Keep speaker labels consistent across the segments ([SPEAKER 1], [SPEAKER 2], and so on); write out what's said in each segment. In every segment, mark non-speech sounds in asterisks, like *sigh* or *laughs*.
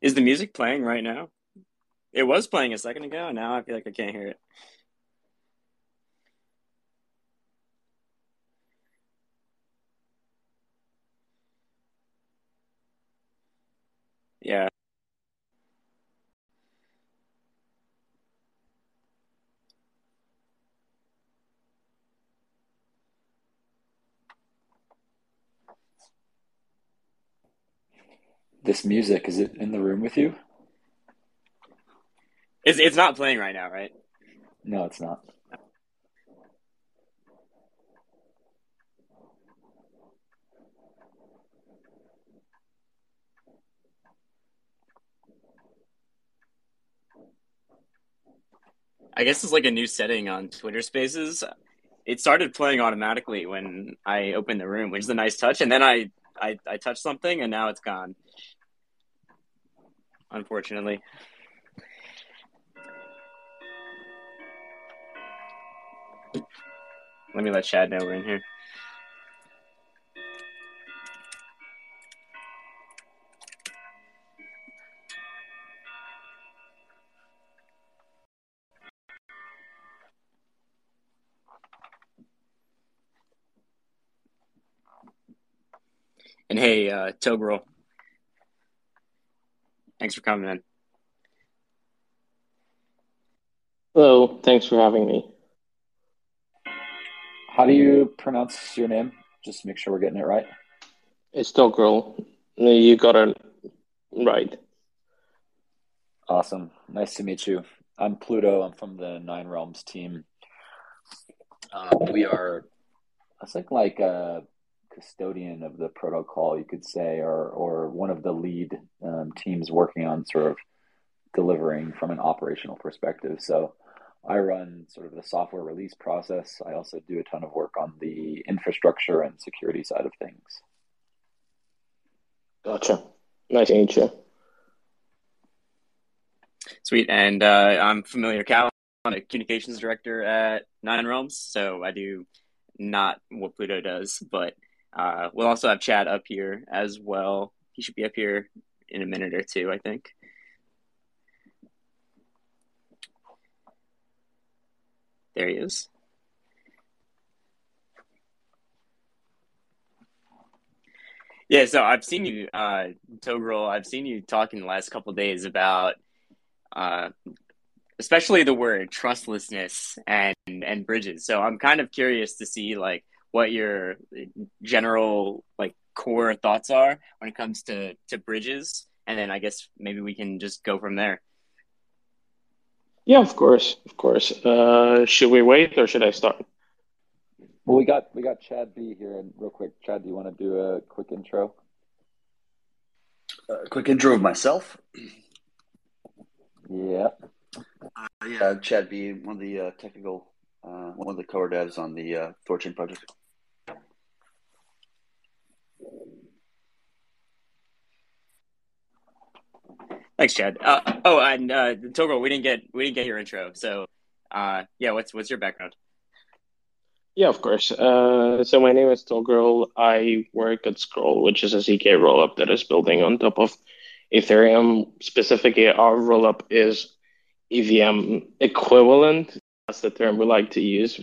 [SPEAKER 1] Is the music playing right now? It was playing a second ago, and now I feel like I can't hear it. Yeah.
[SPEAKER 2] This music, is it in the room with you?
[SPEAKER 1] It's it's not playing right now, right?
[SPEAKER 2] No, it's not.
[SPEAKER 1] I guess it's like a new setting on Twitter Spaces. It started playing automatically when I opened the room, which is a nice touch, and then I I, I touched something and now it's gone. Unfortunately. Let me let Chad know we're in here. And hey, uh, Toghrul, thanks for coming in.
[SPEAKER 3] Hello, thanks for having me.
[SPEAKER 2] How do you pronounce your name? Just to make sure we're getting it right.
[SPEAKER 3] It's Toghrul. You got it right.
[SPEAKER 2] Awesome. Nice to meet you. I'm Pluto. I'm from the Nine Realms team. Um, we are, I think, like a custodian of the protocol, you could say, or or one of the lead um, teams working on sort of delivering from an operational perspective. So I run sort of the software release process. I also do a ton of work on the infrastructure and security side of things.
[SPEAKER 3] Gotcha. Nice to meet you.
[SPEAKER 1] Sweet. And uh, I'm FamiliarCow. I'm a communications director at Nine Realms, so I do not what Pluto does, but uh, we'll also have Chad up here as well. He should be up here in a minute or two, I think. There he is. Yeah, so I've seen you, uh, Toghrul. I've seen you talking the last couple days about, uh, especially the word trustlessness and and bridges. So I'm kind of curious to see like what your general like core thoughts are when it comes to to bridges, and then I guess maybe we can just go from there.
[SPEAKER 3] Yeah, of course, of course. Uh, should we wait or should I start?
[SPEAKER 2] Well, we got we got Chad B here, and real quick, Chad, do you want to do a quick intro?
[SPEAKER 4] A quick intro of myself.
[SPEAKER 2] Yeah.
[SPEAKER 4] Uh, yeah, Chad B, one of the uh, technical, uh, one of the core devs on the uh, Thorchain project.
[SPEAKER 1] Thanks, Chad. Uh, oh, and uh, we didn't get we didn't get your intro. So, uh, yeah, what's what's your background?
[SPEAKER 3] Yeah, of course. Uh, so my name is Toghrul. I work at Scroll, which is a ZK rollup that is building on top of Ethereum. Specifically, our rollup is EVM equivalent. That's the term we like to use.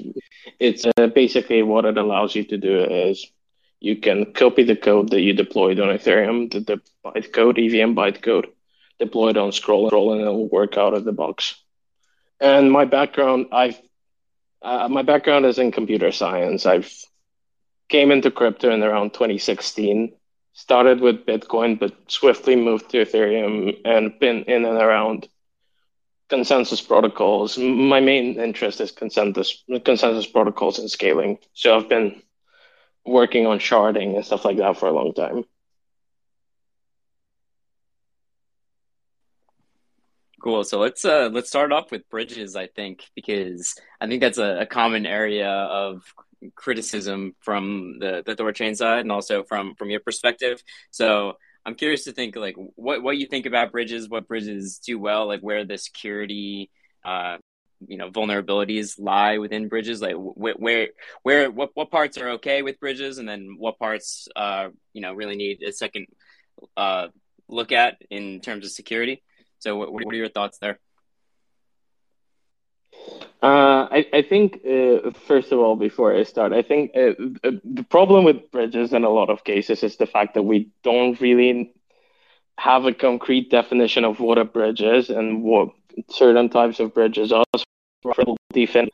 [SPEAKER 3] It's uh, basically what it allows you to do is you can copy the code that you deployed on Ethereum, the, the bytecode, EVM bytecode, deploy it on scroll and roll and it'll work out of the box. And my background, I've uh, my background is in computer science. I've came into crypto in around 2016. Started with Bitcoin, but swiftly moved to Ethereum and been in and around consensus protocols. My main interest is consensus consensus protocols and scaling. So I've been working on sharding and stuff like that for a long time.
[SPEAKER 1] Cool. So let's uh let's start off with bridges, I think, because I think that's a, a common area of criticism from the the Thorchain side and also from from your perspective. So I'm curious to think like what what you think about bridges, what bridges do well, like where the security uh you know vulnerabilities lie within bridges like where where, where what, what parts are okay with bridges and then what parts uh you know really need a second uh look at in terms of security. So, what, what are your thoughts there?
[SPEAKER 3] Uh, I, I think, uh, first of all, before I start, I think uh, the problem with bridges in a lot of cases is the fact that we don't really have a concrete definition of what a bridge is and what certain types of bridges are. Defend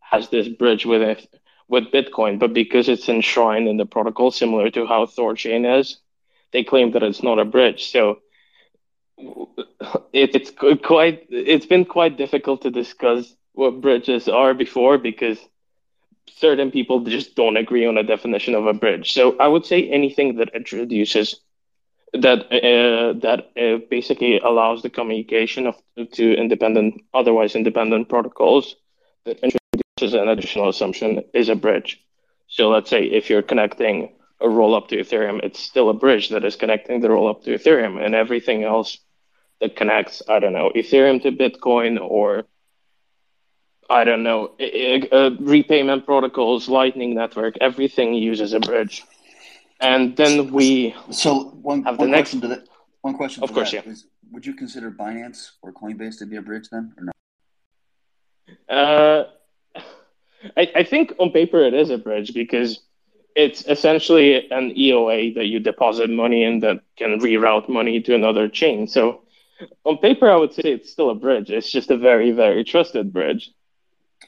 [SPEAKER 3] has this bridge with it with Bitcoin, but because it's enshrined in the protocol, similar to how Thorchain is, they claim that it's not a bridge. So *laughs* it, it's quite it's been quite difficult to discuss what bridges are before because certain people just don't agree on a definition of a bridge. So I would say anything that introduces that uh, that uh, basically allows the communication of to independent, otherwise independent protocols that introduces an additional assumption is a bridge. So let's say if you're connecting a roll up to Ethereum, it's still a bridge that is connecting the roll up to Ethereum, and everything else that connects, I don't know, Ethereum to Bitcoin or I don't know, uh, repayment protocols, Lightning Network, everything uses a bridge. And then we
[SPEAKER 4] so one, have one the next. That, one question.
[SPEAKER 3] Of course, yeah.
[SPEAKER 4] Is, would you consider Binance or Coinbase to be a bridge then, or
[SPEAKER 3] no? Uh, I, I think on paper it is a bridge because it's essentially an EOA that you deposit money in that can reroute money to another chain. So on paper, I would say it's still a bridge. It's just a very, very trusted bridge.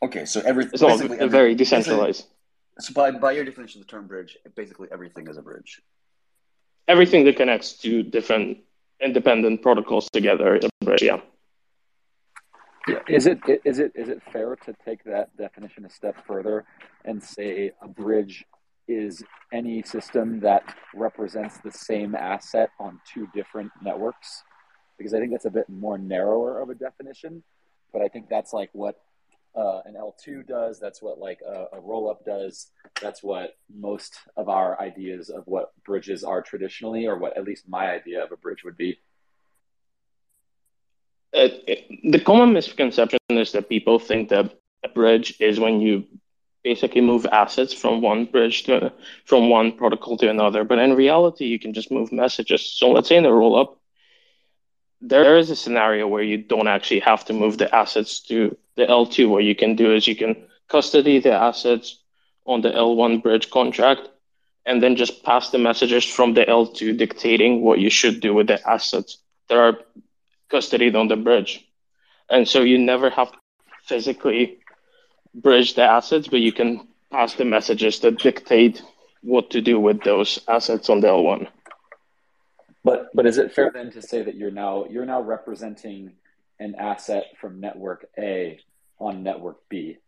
[SPEAKER 4] Okay, so every
[SPEAKER 3] it's all every, very decentralized.
[SPEAKER 4] So by by your definition of the term bridge, basically everything is a bridge.
[SPEAKER 3] Everything that connects two different independent protocols together is a bridge. Yeah.
[SPEAKER 2] Yeah. Is it is it is it fair to take that definition a step further and say a bridge is any system that represents the same asset on two different networks? Because I think that's a bit more narrower of a definition, but I think that's like what uh, an L2 does. That's what like a, a roll up does. That's what most of our ideas of what bridges are traditionally, or what at least my idea of a bridge would be.
[SPEAKER 3] It, the common misconception is that people think that a bridge is when you basically move assets from one bridge to from one protocol to another. But in reality, you can just move messages. So let's say in a roll up, there is a scenario where you don't actually have to move the assets to the L2. What you can do is you can custody the assets on the L1 bridge contract and then just pass the messages from the L2 dictating what you should do with the assets that are custodied on the bridge. And so you never have to physically bridge the assets, but you can pass the messages that dictate what to do with those assets on the L1.
[SPEAKER 2] But but is it fair then to say that you're now you're now representing an asset from network A on network B,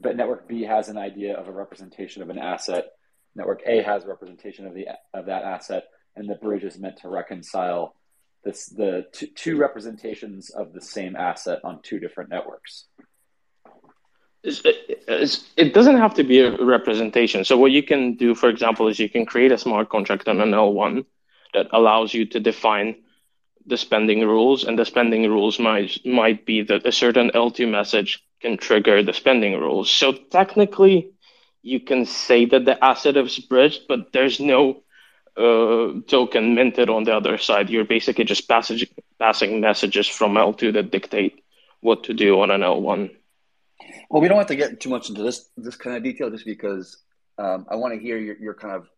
[SPEAKER 2] but network B has an idea of a representation of an asset. Network A has a representation of the of that asset, and the bridge is meant to reconcile this the two, two representations of the same asset on two different networks.
[SPEAKER 3] It doesn't have to be a representation. So what you can do, for example, is you can create a smart contract on an L1 that allows you to define the spending rules, and the spending rules might might be that a certain L2 message can trigger the spending rules. So technically, you can say that the asset is bridged, but there's no uh, token minted on the other side. You're basically just passage, passing messages from L2 that dictate what to do on an L1.
[SPEAKER 4] Well, we don't have to get too much into this this kind of detail, just because um, I want to hear your, your kind of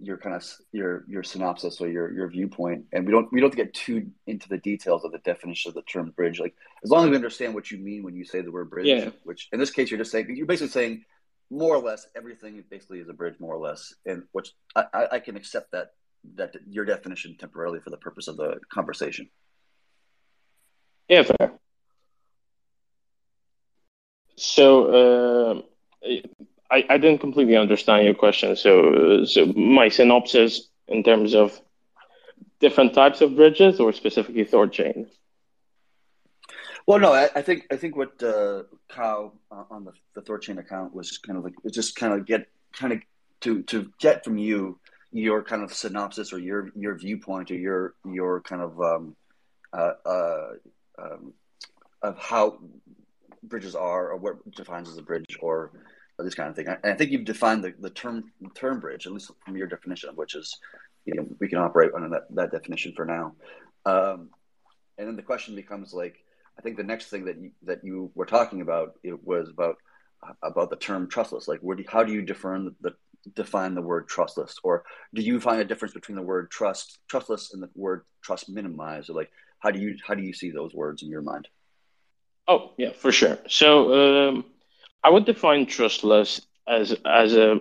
[SPEAKER 4] your kind of your your synopsis or your your viewpoint and we don't we don't get too into the details of the definition of the term bridge like as long as we understand what you mean when you say the word bridge
[SPEAKER 3] yeah.
[SPEAKER 4] which in this case you're just saying you're basically saying more or less everything basically is a bridge more or less and which i i can accept that that your definition temporarily for the purpose of the conversation
[SPEAKER 3] yeah fair so uh I, I didn't completely understand your question. So, so my synopsis in terms of different types of bridges or specifically Thorchain?
[SPEAKER 4] Well, no, I, I, think I think what uh, Kyle uh, on the, the Thorchain account was kind of like just kind of get kind of to to get from you your kind of synopsis or your your viewpoint or your your kind of um, uh, uh, um, of how bridges are or what defines as a bridge or this kind of thing. And I think you've defined the, the term term bridge, at least from your definition, which is you know we can operate under that, that definition for now. Um, and then the question becomes like, I think the next thing that you, that you were talking about it was about about the term trustless. Like, do, how do you define the define the word trustless, or do you find a difference between the word trust trustless and the word trust minimized? Or like, how do you how do you see those words in your mind?
[SPEAKER 3] Oh yeah, for sure. So um, I would define trustless as as a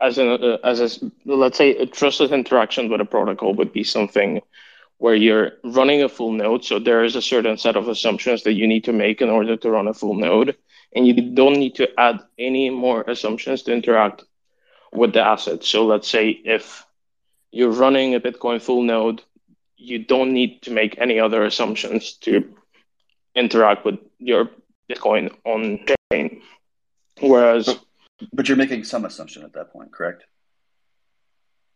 [SPEAKER 3] as a uh, as a let's say a trustless interaction with a protocol would be something where you're running a full node. So there is a certain set of assumptions that you need to make in order to run a full node, and you don't need to add any more assumptions to interact with the asset. So let's say if you're running a Bitcoin full node, you don't need to make any other assumptions to interact with your Bitcoin on chain. Whereas,
[SPEAKER 4] but, but you're making some assumption at that point, correct?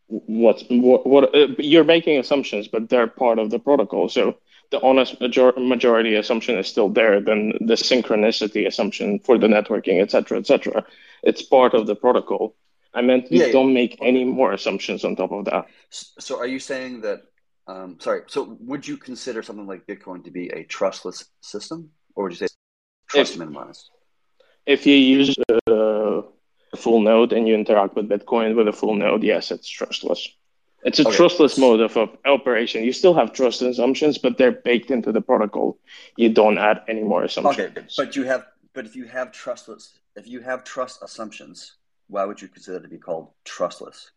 [SPEAKER 3] What what, what uh, you're making assumptions, but they're part of the protocol. So the honest major- majority assumption is still there. Then the synchronicity assumption for the networking, etc., etc. It's part of the protocol. I meant you yeah, don't yeah. make any more assumptions on top of that.
[SPEAKER 4] So, are you saying that? Um, sorry. So, would you consider something like Bitcoin to be a trustless system, or would you say trust if, minimized?
[SPEAKER 3] If you use uh, a full node and you interact with Bitcoin with a full node, yes, it's trustless. It's a okay. trustless mode of, operation. You still have trust assumptions, but they're baked into the protocol. You don't add any more assumptions.
[SPEAKER 4] Okay, but you have, but if you have trustless, if you have trust assumptions, why would you consider it to be called trustless?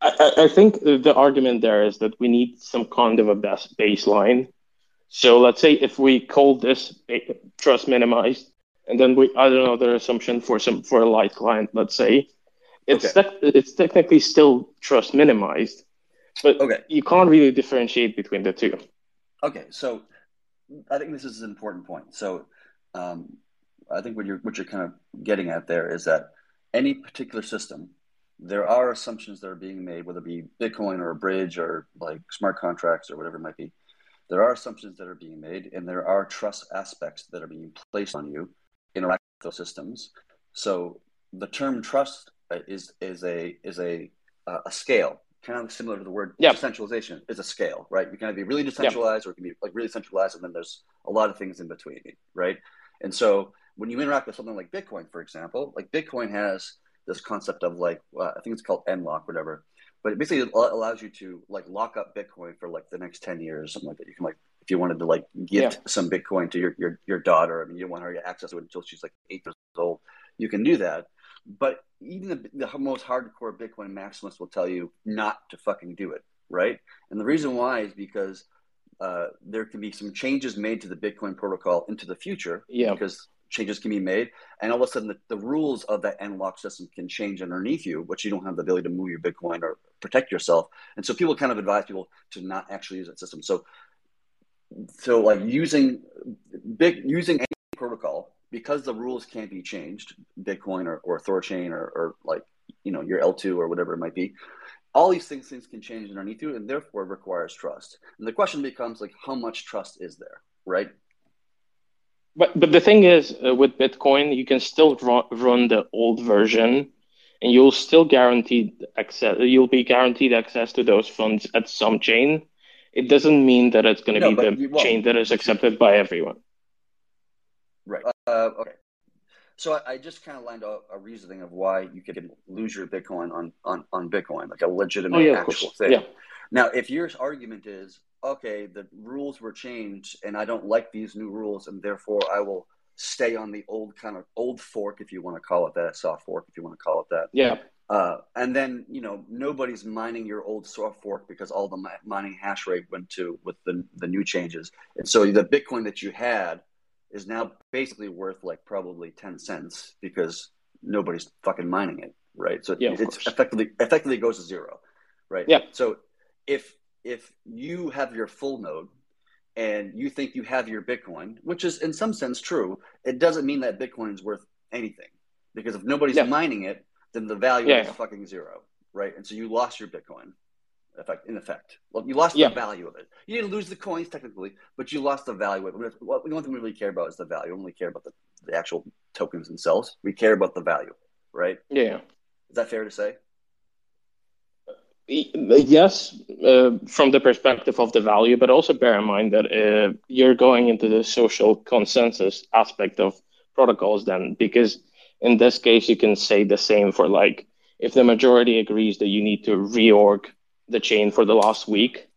[SPEAKER 3] I, I think the argument there is that we need some kind of a baseline. So let's say if we call this eh, trust minimized, and then we add another assumption for some for a light client, let's say, it's okay. te- it's technically still trust minimized, but okay. you can't really differentiate between the two.
[SPEAKER 4] Okay, so I think this is an important point. So um, I think what you're what you're kind of getting at there is that any particular system, there are assumptions that are being made, whether it be Bitcoin or a bridge or like smart contracts or whatever it might be. There are assumptions that are being made, and there are trust aspects that are being placed on you interact with those systems. So the term trust is is a is a a scale, kind of similar to the word yep. decentralization. Is a scale, right? You can be really decentralized, yep. or it can be like really centralized, and then there's a lot of things in between, right? And so when you interact with something like Bitcoin, for example, like Bitcoin has this concept of like uh, I think it's called nlock, whatever. But it basically allows you to like lock up Bitcoin for like the next ten years, or something like that. You can like if you wanted to like gift yeah. some Bitcoin to your, your your daughter, I mean, you want her to access it until she's like eight years old, you can do that. But even the, the most hardcore Bitcoin maximalists will tell you not to fucking do it, right? And the reason why is because uh, there can be some changes made to the Bitcoin protocol into the future.
[SPEAKER 3] Yeah.
[SPEAKER 4] Because changes can be made, and all of a sudden the, the rules of that nlock system can change underneath you, but you don't have the ability to move your Bitcoin or protect yourself. And so people kind of advise people to not actually use that system. So, so like using big using any protocol because the rules can't be changed, Bitcoin or, or Thorchain or, or like you know your L2 or whatever it might be. All these things things can change underneath you, and therefore requires trust. And the question becomes like, how much trust is there, right?
[SPEAKER 3] But but the thing is, uh, with Bitcoin, you can still run, run the old version, and you'll still guaranteed access. You'll be guaranteed access to those funds at some chain. It doesn't mean that it's going to no, be the well, chain that is accepted by everyone.
[SPEAKER 4] Right. Uh, okay. So I, I just kind of lined out a reasoning of why you could lose your Bitcoin on on, on Bitcoin, like a legitimate oh, yeah, actual thing.
[SPEAKER 3] Yeah.
[SPEAKER 4] Now, if your argument is okay, the rules were changed and I don't like these new rules and therefore I will stay on the old kind of old fork, if you want to call it that, soft fork, if you want to call it that.
[SPEAKER 3] Yeah.
[SPEAKER 4] Uh, and then you know nobody's mining your old soft fork because all the mining hash rate went to with the the new changes, and so the Bitcoin that you had is now basically worth like probably ten cents because nobody's fucking mining it, right? So yeah, it's effectively effectively goes to zero, right?
[SPEAKER 3] Yeah.
[SPEAKER 4] So if if you have your full node and you think you have your Bitcoin, which is in some sense true, it doesn't mean that Bitcoin is worth anything because if nobody's yeah. mining it, then the value yeah, is fucking zero, right? And so you lost your Bitcoin. Effect, in effect, well, you lost the value of it. You didn't lose the coins technically, but you lost the value of it. What the only thing we really care about is the value. We only care about the, the actual tokens themselves. We care about the value, right?
[SPEAKER 3] Yeah.
[SPEAKER 4] Is that fair to say?
[SPEAKER 3] Yes, uh, from the perspective of the value, but also bear in mind that uh, you're going into the social consensus aspect of protocols then, because in this case, you can say the same for like if the majority agrees that you need to reorg the chain for the last week,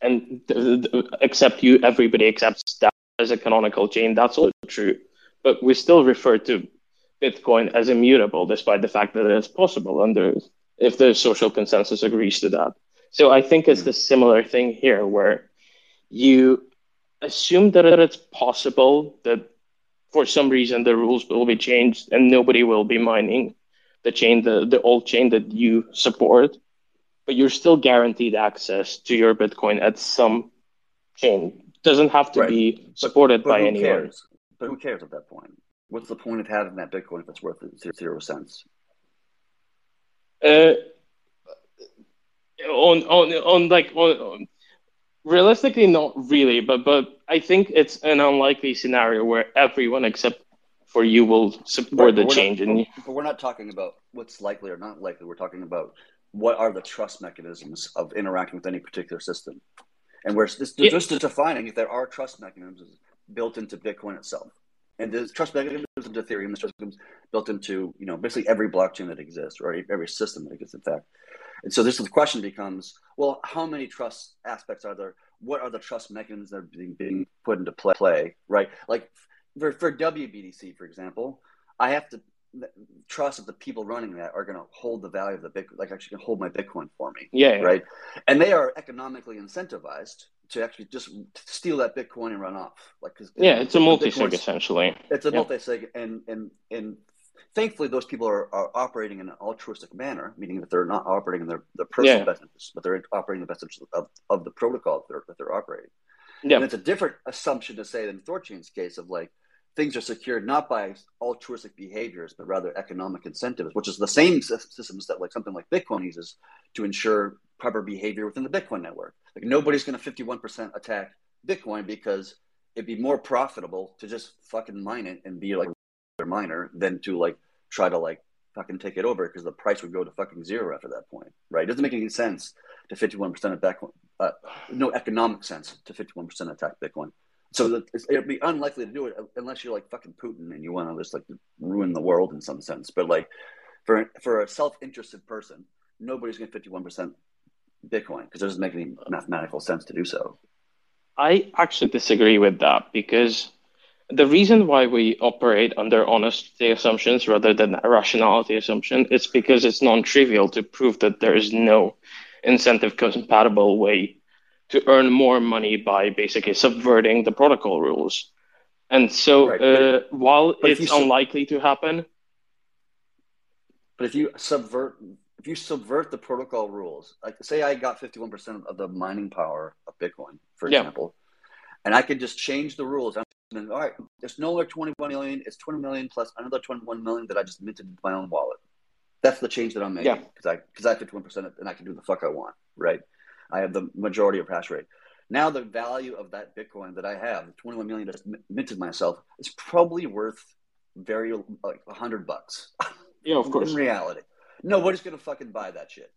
[SPEAKER 3] and accept you, everybody accepts that as a canonical chain. That's also true, but we still refer to Bitcoin as immutable, despite the fact that it is possible under if the social consensus agrees to that. So I think it's the similar thing here where you assume that it's possible that for some reason the rules will be changed and nobody will be mining the chain, the, the old chain that you support, but you're still guaranteed access to your Bitcoin at some chain. Doesn't have to right. be supported but, but by anyone.
[SPEAKER 4] Cares? But who cares at that point? What's the point of having that Bitcoin if it's worth zero cents?
[SPEAKER 3] Uh, on on on like on, realistically, not really, but but I think it's an unlikely scenario where everyone except for you will support right, the change.
[SPEAKER 4] Not, and but we're not talking about what's likely or not likely. We're talking about what are the trust mechanisms of interacting with any particular system, and we're just, yeah. just defining if there are trust mechanisms built into Bitcoin itself. And the trust mechanisms into Ethereum, the trust mechanisms built into you know basically every blockchain that exists, or every system that exists. In fact, and so this is the question becomes: Well, how many trust aspects are there? What are the trust mechanisms that are being, being put into play? Right, like for, for WBTC, for example, I have to trust that the people running that are going to hold the value of the Bitcoin, like actually can hold my Bitcoin for me.
[SPEAKER 3] Yeah, yeah.
[SPEAKER 4] Right. And they are economically incentivized to actually just steal that Bitcoin and run off. Like, cause,
[SPEAKER 3] yeah, it's a multi sig essentially.
[SPEAKER 4] It's a
[SPEAKER 3] yeah.
[SPEAKER 4] multi sig, and and and thankfully those people are, are operating in an altruistic manner, meaning that they're not operating in their, their personal yeah. best interest, but they're operating in the best interest of, of the protocol that they're, that they're operating. Yeah. And it's a different assumption to say than Thorchain's case of like things are secured not by altruistic behaviors, but rather economic incentives, which is the same systems that like something like Bitcoin uses to ensure proper behavior within the Bitcoin network. Like nobody's going to 51% attack Bitcoin because it'd be more profitable to just fucking mine it and be like a miner than to like try to like fucking take it over because the price would go to fucking zero after that point, right? It doesn't make any sense to 51% of Bitcoin. Uh, no economic sense to 51% attack Bitcoin. So it'd be unlikely to do it unless you're like fucking Putin and you want to just like ruin the world in some sense. But like for for a self interested person, nobody's going to fifty one percent Bitcoin because it doesn't make any mathematical sense to do so.
[SPEAKER 3] I actually disagree with that because the reason why we operate under honesty assumptions rather than rationality assumption is because it's non-trivial to prove that there is no incentive compatible way to earn more money by basically subverting the protocol rules. And so, right. uh, while but it's unlikely to happen,
[SPEAKER 4] but if you subvert, if you subvert the protocol rules, like say I got fifty-one percent of the mining power of Bitcoin, for yeah. example, and I could just change the rules. I'm all right, it's no longer twenty-one million; it's twenty million plus another twenty-one million that I just minted into my own wallet. That's the change that I'm making because yeah. I because I have fifty-one percent and I can do the fuck I want, right? I have the majority of hash rate. Now the value of that Bitcoin that I have, the 21 million that's minted myself, is probably worth very like a hundred bucks.
[SPEAKER 3] Yeah, of *laughs* course.
[SPEAKER 4] In reality, nobody's gonna fucking buy that shit.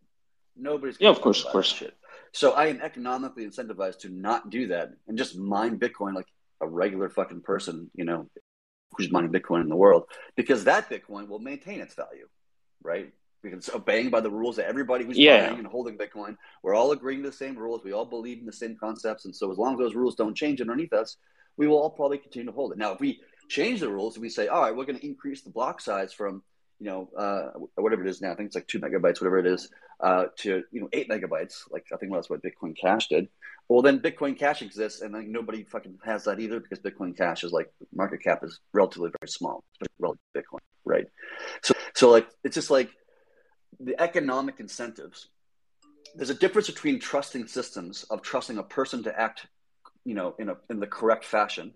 [SPEAKER 4] Nobody's
[SPEAKER 3] yeah, of course, of course. Shit.
[SPEAKER 4] So I am economically incentivized to not do that and just mine Bitcoin like a regular fucking person, you know, who's mining Bitcoin in the world, because that Bitcoin will maintain its value, right? because obeying by the rules that everybody who's yeah. buying and holding Bitcoin, we're all agreeing to the same rules. We all believe in the same concepts, and so as long as those rules don't change underneath us, we will all probably continue to hold it. Now, if we change the rules and we say, all right, we're going to increase the block size from you know uh, whatever it is now, I think it's like two megabytes, whatever it is, uh, to you know eight megabytes. Like I think that's what Bitcoin Cash did. Well, then Bitcoin Cash exists, and like nobody fucking has that either because Bitcoin Cash is like market cap is relatively very small, relative Bitcoin, right? So, so like it's just like the economic incentives there's a difference between trusting systems of trusting a person to act you know in a in the correct fashion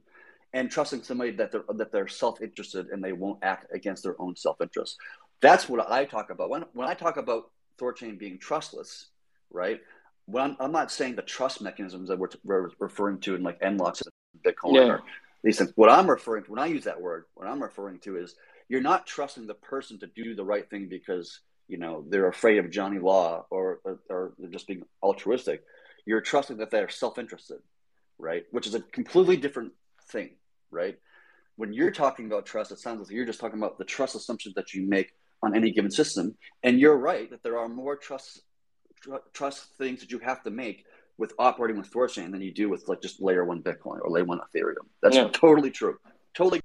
[SPEAKER 4] and trusting somebody that they're that they're self-interested and they won't act against their own self-interest that's what i talk about when, when i talk about thorchain being trustless right when I'm, I'm not saying the trust mechanisms that we're, we're referring to in like nlocks bitcoin yeah. or these things what i'm referring to when i use that word what i'm referring to is you're not trusting the person to do the right thing because you know they're afraid of Johnny Law or or they're just being altruistic. You're trusting that they're self-interested, right? Which is a completely different thing, right? When you're talking about trust, it sounds like you're just talking about the trust assumptions that you make on any given system. And you're right that there are more trust tr- trust things that you have to make with operating with Thorchain than you do with like just layer one Bitcoin or layer one Ethereum. That's yeah. totally true. Totally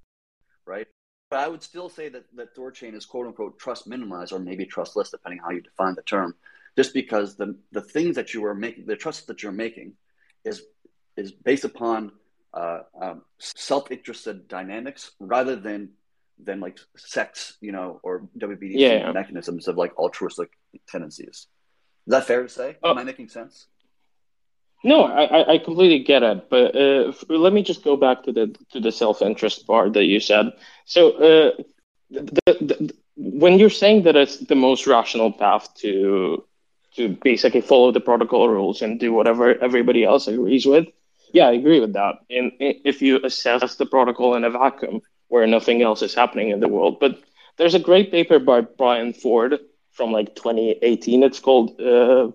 [SPEAKER 4] right. But I would still say that that Thorchain is quote unquote trust minimized or maybe trustless, depending how you define the term, just because the the things that you are making, the trust that you're making, is is based upon uh, um, self-interested dynamics rather than than like sex, you know, or WBD yeah. mechanisms of like altruistic tendencies. Is that fair to say? Oh. Am I making sense?
[SPEAKER 3] No, I, I completely get it, but uh, let me just go back to the to the self interest part that you said. So, uh, the, the, when you're saying that it's the most rational path to to basically follow the protocol rules and do whatever everybody else agrees with, yeah, I agree with that. And if you assess the protocol in a vacuum where nothing else is happening in the world, but there's a great paper by Bryan Ford from like 2018. It's called uh,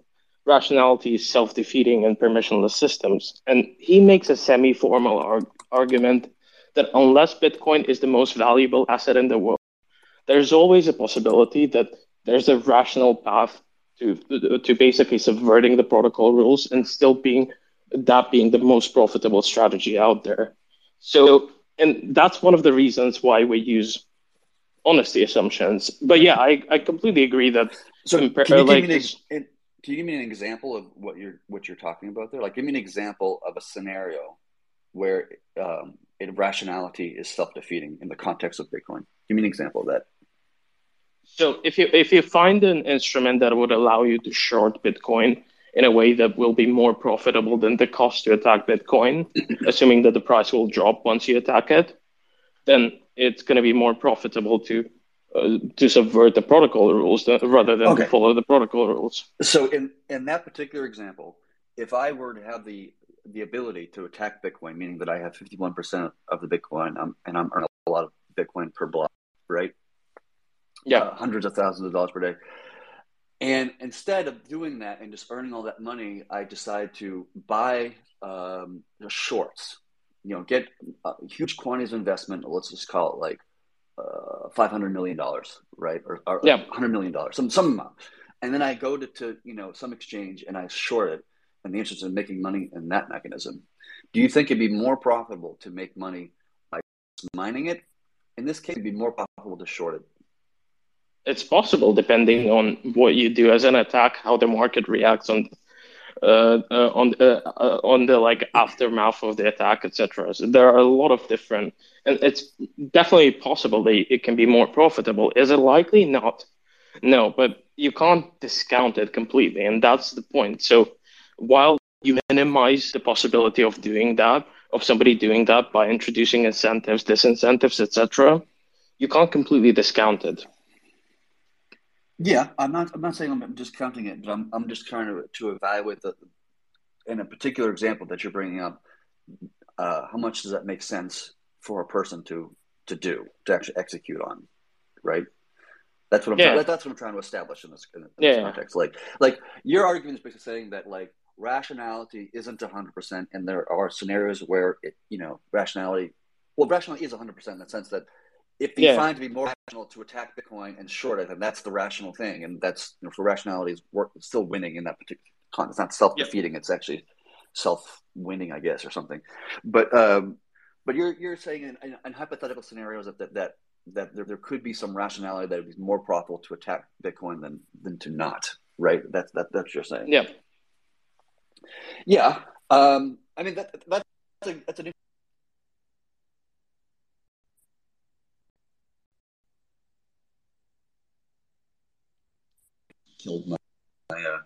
[SPEAKER 3] rationality self-defeating and permissionless systems. And he makes a semi-formal arg- argument that unless Bitcoin is the most valuable asset in the world, there's always a possibility that there's a rational path to to basically subverting the protocol rules and still being that being the most profitable strategy out there. So, and that's one of the reasons why we use honesty assumptions. But yeah, I, I completely agree that.
[SPEAKER 4] So, compar- can you like, give me an, can you give me an example of what you're what you're talking about there? Like, give me an example of a scenario where um, irrationality is self defeating in the context of Bitcoin. Give me an example of that.
[SPEAKER 3] So, if you if you find an instrument that would allow you to short Bitcoin in a way that will be more profitable than the cost to attack Bitcoin, *clears throat* assuming that the price will drop once you attack it, then it's going to be more profitable to uh, to subvert the protocol rules rather than okay. follow the protocol rules.
[SPEAKER 4] So in in that particular example, if I were to have the the ability to attack Bitcoin, meaning that I have 51% of the Bitcoin um, and I'm earning a lot of Bitcoin per block, right?
[SPEAKER 3] Yeah.
[SPEAKER 4] Uh, hundreds of thousands of dollars per day. And instead of doing that and just earning all that money, I decide to buy um, shorts, you know, get uh, huge quantities of investment. Let's just call it like uh, five hundred million dollars, right, or, or yeah, hundred million dollars, some some amount, and then I go to, to you know some exchange and I short it in the interest of making money in that mechanism. Do you think it'd be more profitable to make money by mining it? In this case, it'd be more profitable to short it.
[SPEAKER 3] It's possible, depending on what you do as an attack, how the market reacts on uh, uh, on uh, uh, on the like aftermath of the attack, etc. So there are a lot of different, and it's definitely possible that it can be more profitable. Is it likely? Not, no, but you can't discount it completely, and that's the point. So while you minimize the possibility of doing that, of somebody doing that by introducing incentives, disincentives, etc., you can't completely discount it.
[SPEAKER 4] Yeah, I'm not. I'm not saying I'm discounting it, but I'm. I'm just trying to to evaluate the in a particular example that you're bringing up. Uh, how much does that make sense for a person to to do to actually execute on, right? That's what I'm. Yeah. Trying, that's what I'm trying to establish in this, in this yeah. context. Like, like your argument is basically saying that like rationality isn't 100, percent and there are scenarios where it, you know, rationality. Well, rationality is 100 percent in the sense that if they yeah. find to be more rational to attack Bitcoin and short it, then that's the rational thing, and that's you know, for rationality is work, still winning in that particular context. It's not self defeating; it's actually self winning, I guess, or something. But um, but you're you're saying in, in, in hypothetical scenarios that that that, that there, there could be some rationality that it would be more profitable to attack Bitcoin than than to not, right? That's that that's what you're saying.
[SPEAKER 3] Yeah.
[SPEAKER 4] Yeah. Um, I mean that that's a, that's an killed my. my uh...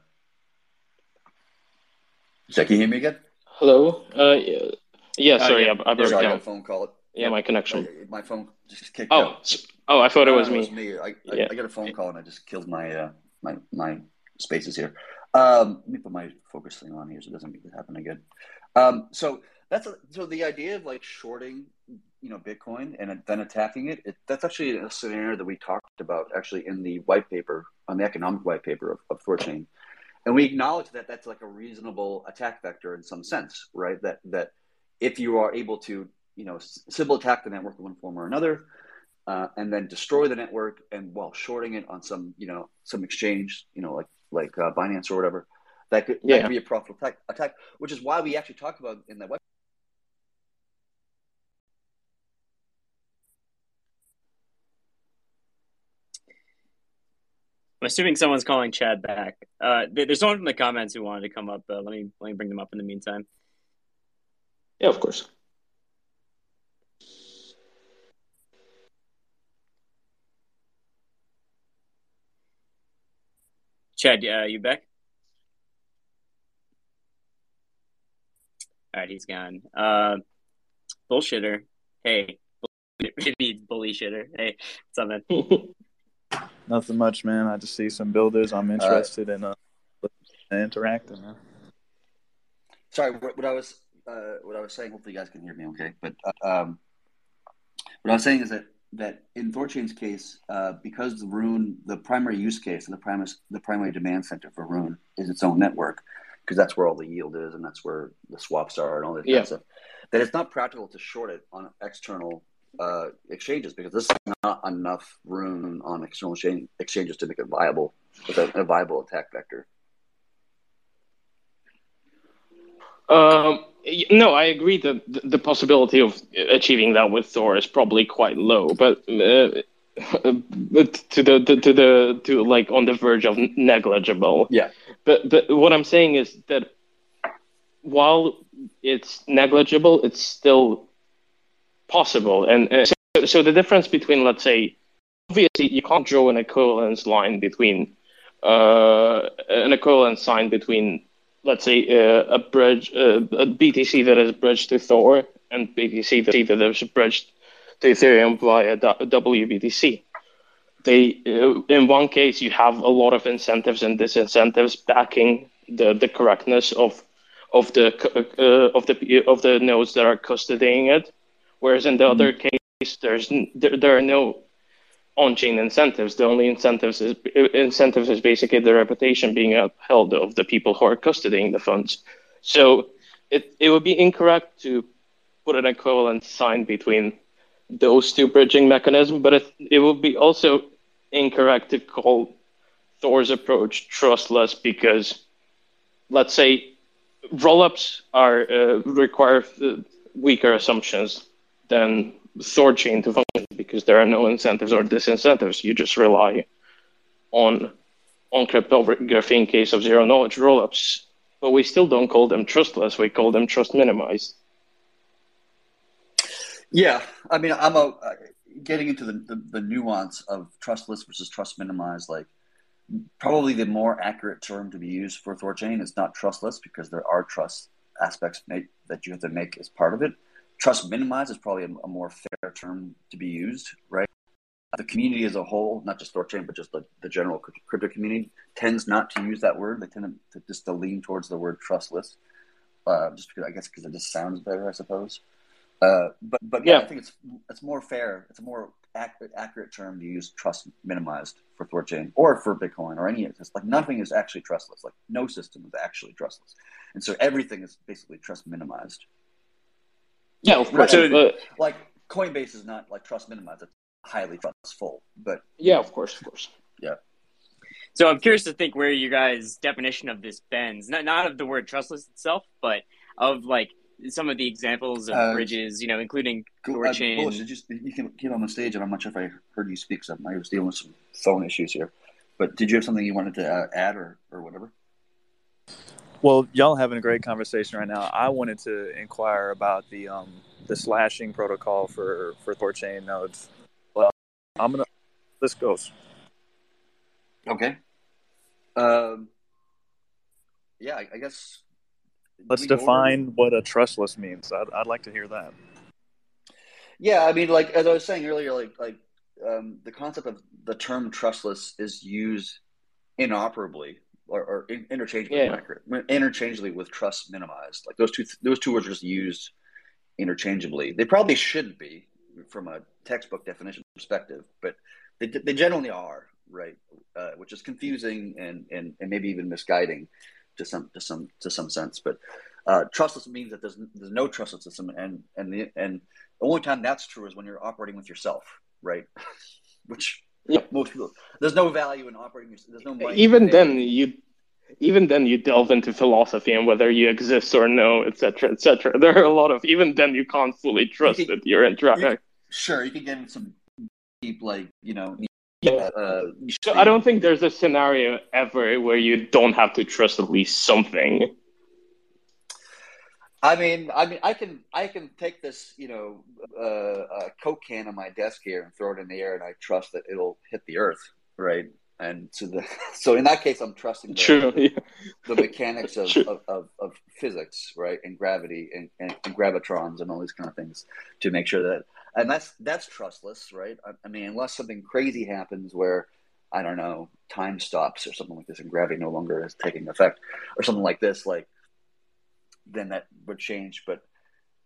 [SPEAKER 4] Zach, can you hear me again?
[SPEAKER 3] Hello. Uh, yeah, yeah uh, sorry, uh, yeah. I, I
[SPEAKER 4] sorry, I a phone call.
[SPEAKER 3] Yeah, my connection.
[SPEAKER 4] my phone just kicked
[SPEAKER 3] oh,
[SPEAKER 4] out.
[SPEAKER 3] Oh, I thought it was
[SPEAKER 4] me.
[SPEAKER 3] It
[SPEAKER 4] was me. I, I, yeah. I, got a phone call and I just killed my uh, my my spaces here. Um, let me put my focus thing on here so it doesn't happen again. Um, so That's a, so the idea of like shorting, you know, Bitcoin and then attacking it, it. That's actually a scenario that we talked about actually in the white paper on the economic white paper of, of Thorchain, and we acknowledge that that's like a reasonable attack vector in some sense, right? That that if you are able to, you know, Sybil attack the network in one form or another, uh, and then destroy the network and while shorting it on some, you know, some exchange, you know, like like uh, Binance or whatever, that could, yeah. that could be a profitable attack, attack, which is why we actually talk about in that web.
[SPEAKER 1] I'm assuming someone's calling Chad back. Uh, there's someone from the comments who wanted to come up. Uh, let me let me bring them up in the meantime.
[SPEAKER 3] Yeah, of course.
[SPEAKER 1] Chad, uh, you back? All right, he's gone. Uh, bullshitter. Hey, *laughs* maybe bully shitter. Hey, man? *laughs*
[SPEAKER 5] Nothing much, man. I just see some builders. I'm interested in uh, interacting. Man.
[SPEAKER 4] Sorry, what, what I was uh, what I was saying. Hopefully, you guys can hear me. Okay, but uh, um, what I was saying is that that in Thorchain's case, uh, because the Rune, the primary use case and the primary the primary demand center for Rune is its own network, because that's where all the yield is and that's where the swaps are and all that yeah. kind of stuff. That it's not practical to short it on external uh, exchanges because this is not enough room on external exchanges to make it viable with a, a viable attack vector.
[SPEAKER 3] Um, no, I agree that the possibility of achieving that with Thor is probably quite low, but uh, *laughs* to the to, to the to like on the verge of negligible.
[SPEAKER 4] Yeah.
[SPEAKER 3] But but what I'm saying is that while it's negligible, it's still possible. And uh, so, so the difference between let's say obviously you can't draw an equivalence line between uh, an equivalence sign between let's say uh, a bridge uh, a BTC that is bridged to Thor and BTC that is bridged to Ethereum via WBTC. They, uh, in one case, you have a lot of incentives and disincentives backing the, the correctness of of the uh, of the of the nodes that are custodying it, whereas in the mm-hmm. other case, there's there, there are no on-chain incentives. The only incentives is incentives is basically the reputation being upheld of the people who are custodying the funds. So it it would be incorrect to put an equivalent sign between those two bridging mechanisms, but it, it would be also incorrect to call Thor's approach trustless because, let's say, rollups are uh, require uh, weaker assumptions than Thorchain to function because there are no incentives or disincentives. You just rely on on cryptography in case of zero knowledge rollups. But we still don't call them trustless. We call them trust minimized.
[SPEAKER 4] Yeah, I mean, I'm a, getting into the, the, the nuance of trustless versus trust minimized. Like, probably the more accurate term to be used for Thorchain is not trustless because there are trust aspects make, that you have to make as part of it. Trust minimized is probably a, a, more fair term to be used, right? The community as a whole, not just Thorchain, but just the, the general crypto community, tends not to use that word. They tend to, to just to lean towards the word trustless, uh, just because I guess because it just sounds better, I suppose. Uh, but but yeah, I think it's it's more fair. It's a more accurate, accurate term to use trust minimized for Thorchain or for Bitcoin or any of this. Like nothing is actually trustless. Like no system is actually trustless, and so everything is basically trust minimized.
[SPEAKER 3] Yeah, of course. Right.
[SPEAKER 4] But, like Coinbase is not like trust minimized; it's highly trustful. But
[SPEAKER 3] yeah, of course, of course.
[SPEAKER 4] Yeah.
[SPEAKER 1] So I'm curious to think where you guys' definition of this bends. Not not of the word trustless itself, but of like some of the examples of uh, bridges, you know, including Thorchain.
[SPEAKER 4] Uh, just, you can came on the stage, and I'm not sure if I heard you speak something. I was dealing with some phone issues here. But did you have something you wanted to uh, add or, or whatever?
[SPEAKER 5] Well, y'all having a great conversation right now. I wanted to inquire about the um, the slashing protocol for for Thorchain nodes. Well, I'm gonna this goes.
[SPEAKER 4] Okay. Um, yeah, I, I guess
[SPEAKER 5] Let's define what a trustless means. I'd, I'd like to hear that.
[SPEAKER 4] Yeah, I mean, like as I was saying earlier, like like um, the concept of the term trustless is used inoperably or, or interchangeably, yeah. interchangeably with trust minimized. Like those two those two words are just used interchangeably. They probably shouldn't be from a textbook definition perspective, but they, they generally are right, uh, which is confusing and, and, and maybe even misguiding to some to some to some sense. But uh, trustless means that there's there's no trustless system, and and the and the only time that's true is when you're operating with yourself, right? *laughs* which yeah. most people there's no value in operating. There's no
[SPEAKER 3] even then you even then you delve into philosophy and whether you exist or no, etc., etc. There are a lot of even then you can't fully trust you can, that you're in interacting.
[SPEAKER 4] Sure, you can get in some deep, like you know.
[SPEAKER 3] Yeah. Uh, so I don't think there's a scenario ever where you don't have to trust at least something.
[SPEAKER 4] I mean, I mean, I can, I can take this, you know, uh, a Coke can on my desk here and throw it in the air, and I trust that it'll hit the earth, right? and to the *laughs* so in that case i'm trusting the,
[SPEAKER 3] True, yeah.
[SPEAKER 4] the mechanics of, of, of, of, physics right and gravity and, and, and, gravitrons and all these kind of things to make sure that and that's that's trustless right I, I, mean unless something crazy happens where i don't know time stops or something like this and gravity no longer is taking effect or something like this like then that would change. But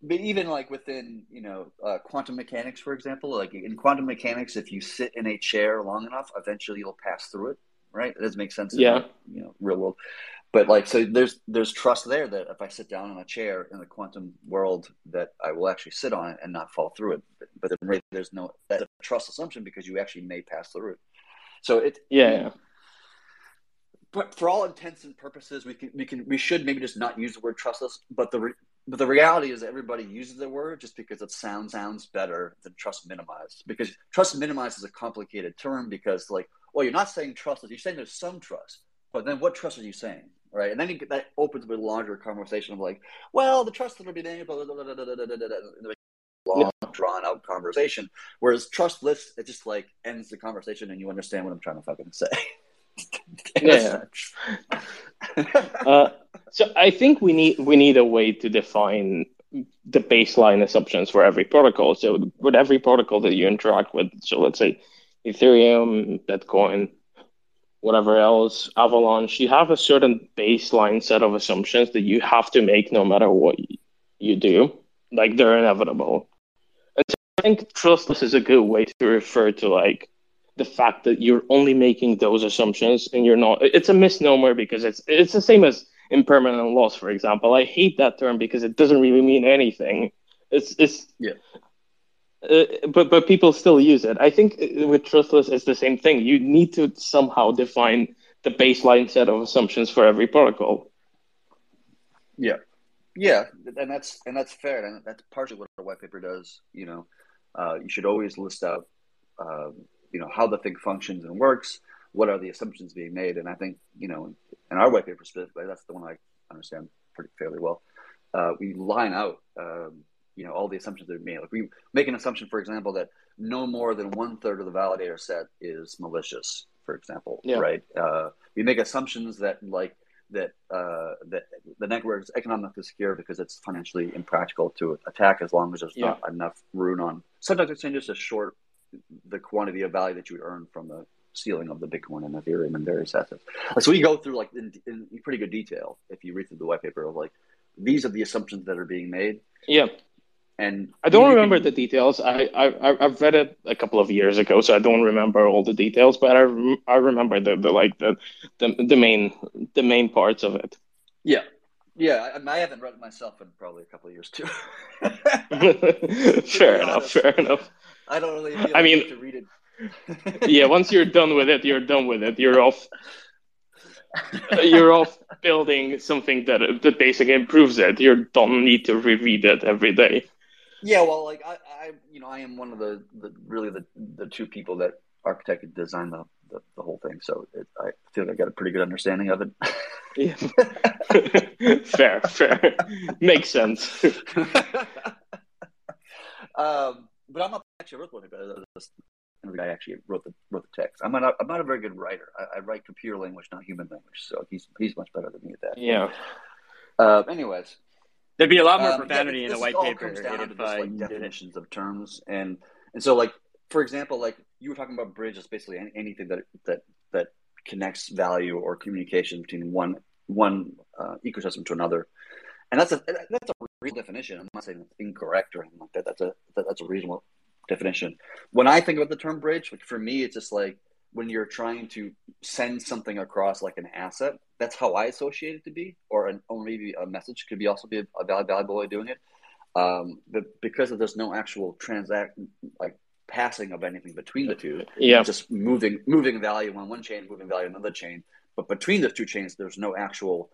[SPEAKER 4] but even like within you know uh, quantum mechanics for example like in quantum mechanics if you sit in a chair long enough eventually you'll pass through it right? It doesn't make sense
[SPEAKER 3] yeah.
[SPEAKER 4] you know real world. But like so there's there's trust there that if i sit down in a chair in the quantum world that i will actually sit on it and not fall through it. But, but then there's no that's a trust assumption because you actually may pass through it. So it
[SPEAKER 3] yeah, yeah.
[SPEAKER 4] But for all intents and purposes we can we can we should maybe just not use the word trustless but the but the reality is everybody uses the word just because it sounds sounds better than trust minimized. Because trust minimized is a complicated term because like, well, you're not saying trustless, you're saying there's some trust, but then what trust are you saying? Right. And then you, that opens up a larger conversation of like, well, the trust that are being able long drawn out conversation. Whereas trustless, it just like ends the conversation and you understand what I'm trying to fucking say. *laughs*
[SPEAKER 3] yeah. uh, so I think we need we need a way to define the baseline assumptions for every protocol. So with every protocol that you interact with, so let's say Ethereum, Bitcoin, whatever else, Avalanche, you have a certain baseline set of assumptions that you have to make no matter what you do. Like they're inevitable. And so I think trustless is a good way to refer to like the fact that you're only making those assumptions and you're not it's a misnomer because it's it's the same as impermanent loss for example. I hate that term because it doesn't really mean anything. It's it's
[SPEAKER 4] yeah.
[SPEAKER 3] uh, but but people still use it. I think with trustless it's the same thing. You need to somehow define the baseline set of assumptions for every protocol
[SPEAKER 4] yeah. Yeah. And that's and that's fair. And that's partially what the white paper does you know. Uh, you should always list out um, you know how the thing functions and works what are the assumptions being made and i think you know in our white paper specifically that's the one i understand pretty fairly well uh, we line out um, you know all the assumptions that are made like we make an assumption for example that no more than one third of the validator set is malicious for example yeah. right uh, we make assumptions that like that uh, that the network is economically secure because it's financially impractical to attack as long as there's yeah. not enough rune on subject exchanges to short the quantity of value that you would earn from the ceiling of the Bitcoin and Ethereum and various assets. So we go through like in, in, pretty good detail if you read through the white paper of like these are the assumptions that are being made.
[SPEAKER 3] Yeah.
[SPEAKER 4] And
[SPEAKER 3] I don't remember can... the details. I, I I've read it a couple of years ago, so I don't remember all the details. But I, I remember the, the like the, the the main the main parts of it.
[SPEAKER 4] Yeah, yeah. I, I haven't read it myself in probably a couple of years too. *laughs* *laughs*
[SPEAKER 3] fair enough. Fair enough.
[SPEAKER 4] I don't really. I mean, to read
[SPEAKER 3] it. *laughs* yeah, once you're done with it, you're done with it. You're off. you're off building something that that basically improves it. You don't need to reread it every day.
[SPEAKER 4] Yeah, well, like I, I you know, I am one of the, the really the the two people that architected designed the, the, the whole thing. So it, I feel like I got a pretty good understanding of it.
[SPEAKER 3] yeah. *laughs* fair, fair, makes sense. *laughs*
[SPEAKER 4] um, but I'm not actually wrote one about this. The guy actually wrote the wrote the text. I'm not I'm not a very good writer. I, I, write computer language, not human language. So he's he's much better than me at that.
[SPEAKER 3] Yeah.
[SPEAKER 4] Uh, anyways,
[SPEAKER 1] there'd be a lot more um, profanity yeah, in a white paper
[SPEAKER 4] comes down to just, like, definitions of terms and and so like for example, like you were talking about bridge is basically anything that that that connects value or communication between one one uh, ecosystem to another, and that's a that's a real definition. I'm not saying it's incorrect or anything like that. That's a that's a reasonable definition. When I think about the term bridge, like for me, it's just like when you're trying to send something across like an asset. That's how I associate it to be, or an, or maybe a message could be also be a, a valuable way of doing it. Um, but because there's no actual transact like passing of anything between the two,
[SPEAKER 3] yeah,
[SPEAKER 4] just moving moving value on one chain, moving value on another chain. But between those two chains, there's no actual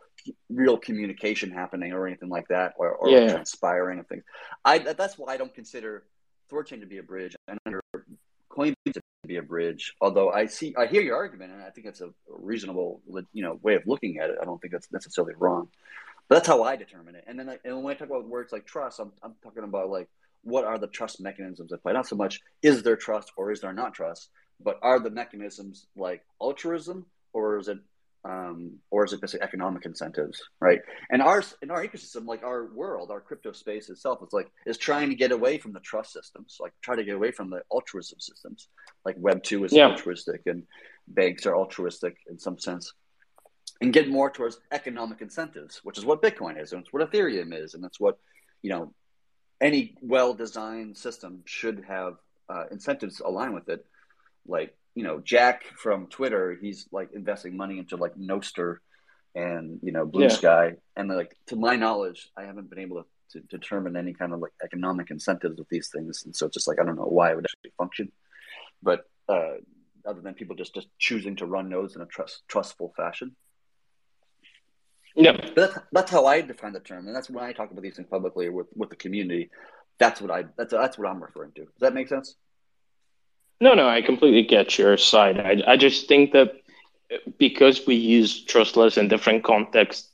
[SPEAKER 4] real communication happening or anything like that, or, or
[SPEAKER 3] Yeah.
[SPEAKER 4] transpiring of things. I that's why I don't consider Thorchain to be a bridge and under Coinbase to be a bridge. Although I see, I hear your argument, and I think that's a reasonable, you know, way of looking at it. I don't think that's necessarily wrong. But that's how I determine it. And then, I, and when I talk about words like trust, I'm I'm talking about like what are the trust mechanisms at play? Not so much is there trust or is there not trust, but are the mechanisms like altruism or is it um, or is it basically economic incentives, right? And ours in our ecosystem, like our world, our crypto space itself, is like is trying to get away from the trust systems, like try to get away from the altruism systems. Like Web two is
[SPEAKER 3] Yeah.
[SPEAKER 4] altruistic, and banks are altruistic in some sense, and get more towards economic incentives, which is what Bitcoin is, and it's what Ethereum is, and it's what you know any well-designed system should have uh, incentives align with it. Like you know, Jack from Twitter, he's like investing money into like Nostr and you know Blue
[SPEAKER 3] Yeah.
[SPEAKER 4] Sky, and like to my knowledge, I haven't been able to, to determine any kind of like economic incentives with these things, and so it's just like I don't know why it would actually function, but uh, other than people just just choosing to run nodes in a trust trustful fashion.
[SPEAKER 3] yeah.
[SPEAKER 4] But that's, that's how I define the term, and that's when I talk about these things publicly with, with the community. That's what I that's that's what I'm referring to. Does that make sense?
[SPEAKER 3] No, no, I completely get your side. I, I just think that because we use trustless in different contexts,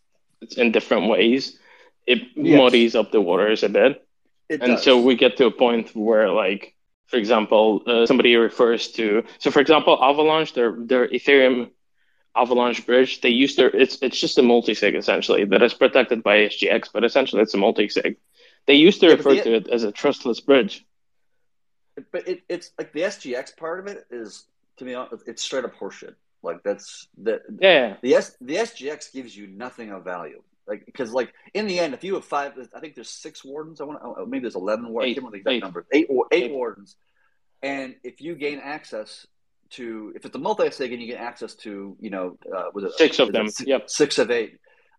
[SPEAKER 3] in different ways, it
[SPEAKER 4] Yes.
[SPEAKER 3] muddies up the waters a bit.
[SPEAKER 4] It
[SPEAKER 3] and
[SPEAKER 4] does.
[SPEAKER 3] so we get to a point where, like, for example, uh, somebody refers to, so for example, Avalanche, their their Ethereum Avalanche bridge, they use their, it's it's just a multi-sig essentially that is protected by SGX, but essentially it's a multi-sig. They used to
[SPEAKER 4] Yeah,
[SPEAKER 3] refer
[SPEAKER 4] the-
[SPEAKER 3] to it as a trustless bridge.
[SPEAKER 4] But it, it's like the SGX part of it is to me it's straight up horseshit. Like that's the
[SPEAKER 3] Yeah,
[SPEAKER 4] the S the SGX gives you nothing of value. Like because like in the end, if you have five, I think there's six wardens. I want oh, maybe there's eleven wardens. I
[SPEAKER 3] Eight.
[SPEAKER 4] can't remember the exact
[SPEAKER 3] Eight.
[SPEAKER 4] number. Eight Eight. wardens, and if you gain access to if it's a multi sig and you get access to you know uh, was it
[SPEAKER 3] Six of them,
[SPEAKER 4] Six,
[SPEAKER 3] yep.
[SPEAKER 4] six of eight.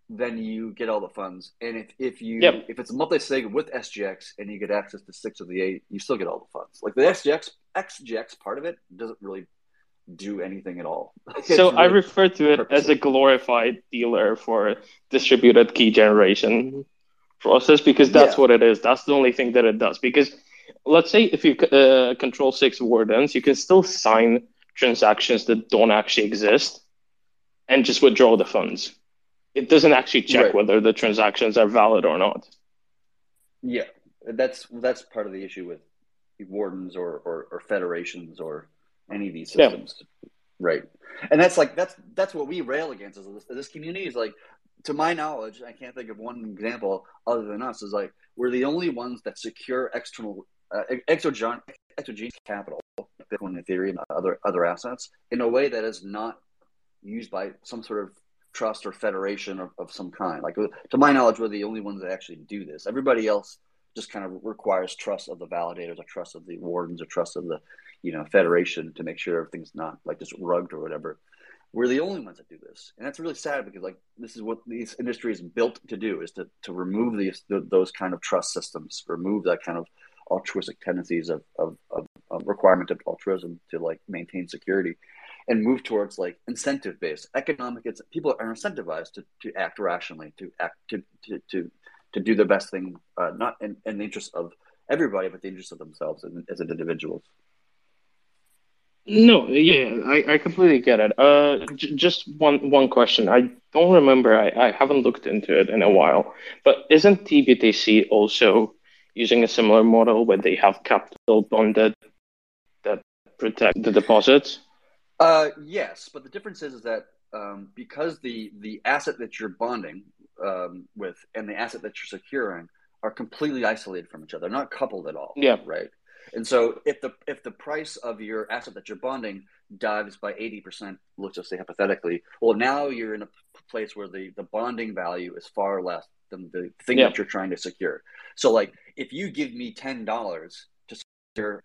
[SPEAKER 4] Then you get all the funds, and if, if you
[SPEAKER 3] Yep.
[SPEAKER 4] if it's a multi sig with SGX and you get access to six of the eight, you still get all the funds. Like the SGX XGX part of it doesn't really do anything at all. *laughs*
[SPEAKER 3] So I refer to it as a glorified dealer for distributed key generation process because that's
[SPEAKER 4] Yeah.
[SPEAKER 3] what it is. That's the only thing that it does. Because let's say if you uh, control six wardens, you can still sign transactions that don't actually exist and just withdraw the funds. It doesn't actually check
[SPEAKER 4] Right.
[SPEAKER 3] whether the transactions are valid or not.
[SPEAKER 4] Yeah, that's that's part of the issue with wardens or, or, or federations or any of these
[SPEAKER 3] Yeah.
[SPEAKER 4] systems, right? And that's like that's that's what we rail against. Is this, this community is like, to my knowledge, I can't think of one example other than us. Is like we're the only ones that secure external uh, exogen exogenous capital, Bitcoin, Ethereum, and other other assets in a way that is not used by some sort of trust or federation of, of some kind. Like to my knowledge, we're the only ones that actually do this. Everybody else just kind of requires trust of the validators, or trust of the wardens, or trust of the you know federation to make sure everything's not like just rugged or whatever. We're the only ones that do this, and that's really sad because like this is what this industry is built to do: is to to remove these th- those kind of trust systems, remove that kind of altruistic tendencies of, of, of, of requirement of altruism to like maintain security and move towards like incentive based economic it's, people are incentivized to, to act rationally to act to, to, to, to do the best thing uh, not in, in the interest of everybody but the interest of themselves as, as individuals
[SPEAKER 3] No, yeah, I, I completely get it. Uh, j- just one one question. I don't remember. I, I haven't looked into it in a while. But isn't TBTC also using a similar model where they have capital bonded that protect the deposits?
[SPEAKER 4] Uh, yes, but the difference is, is that um, because the the asset that you're bonding um, with and the asset that you're securing are completely isolated from each other, not coupled at all.
[SPEAKER 3] Yeah.
[SPEAKER 4] Right. And so if the if the price of your asset that you're bonding dives by eighty percent, let's just say hypothetically, well now you're in a place where the the bonding value is far less than the thing
[SPEAKER 3] Yeah.
[SPEAKER 4] that you're trying to secure. So like if you give me ten dollars to secure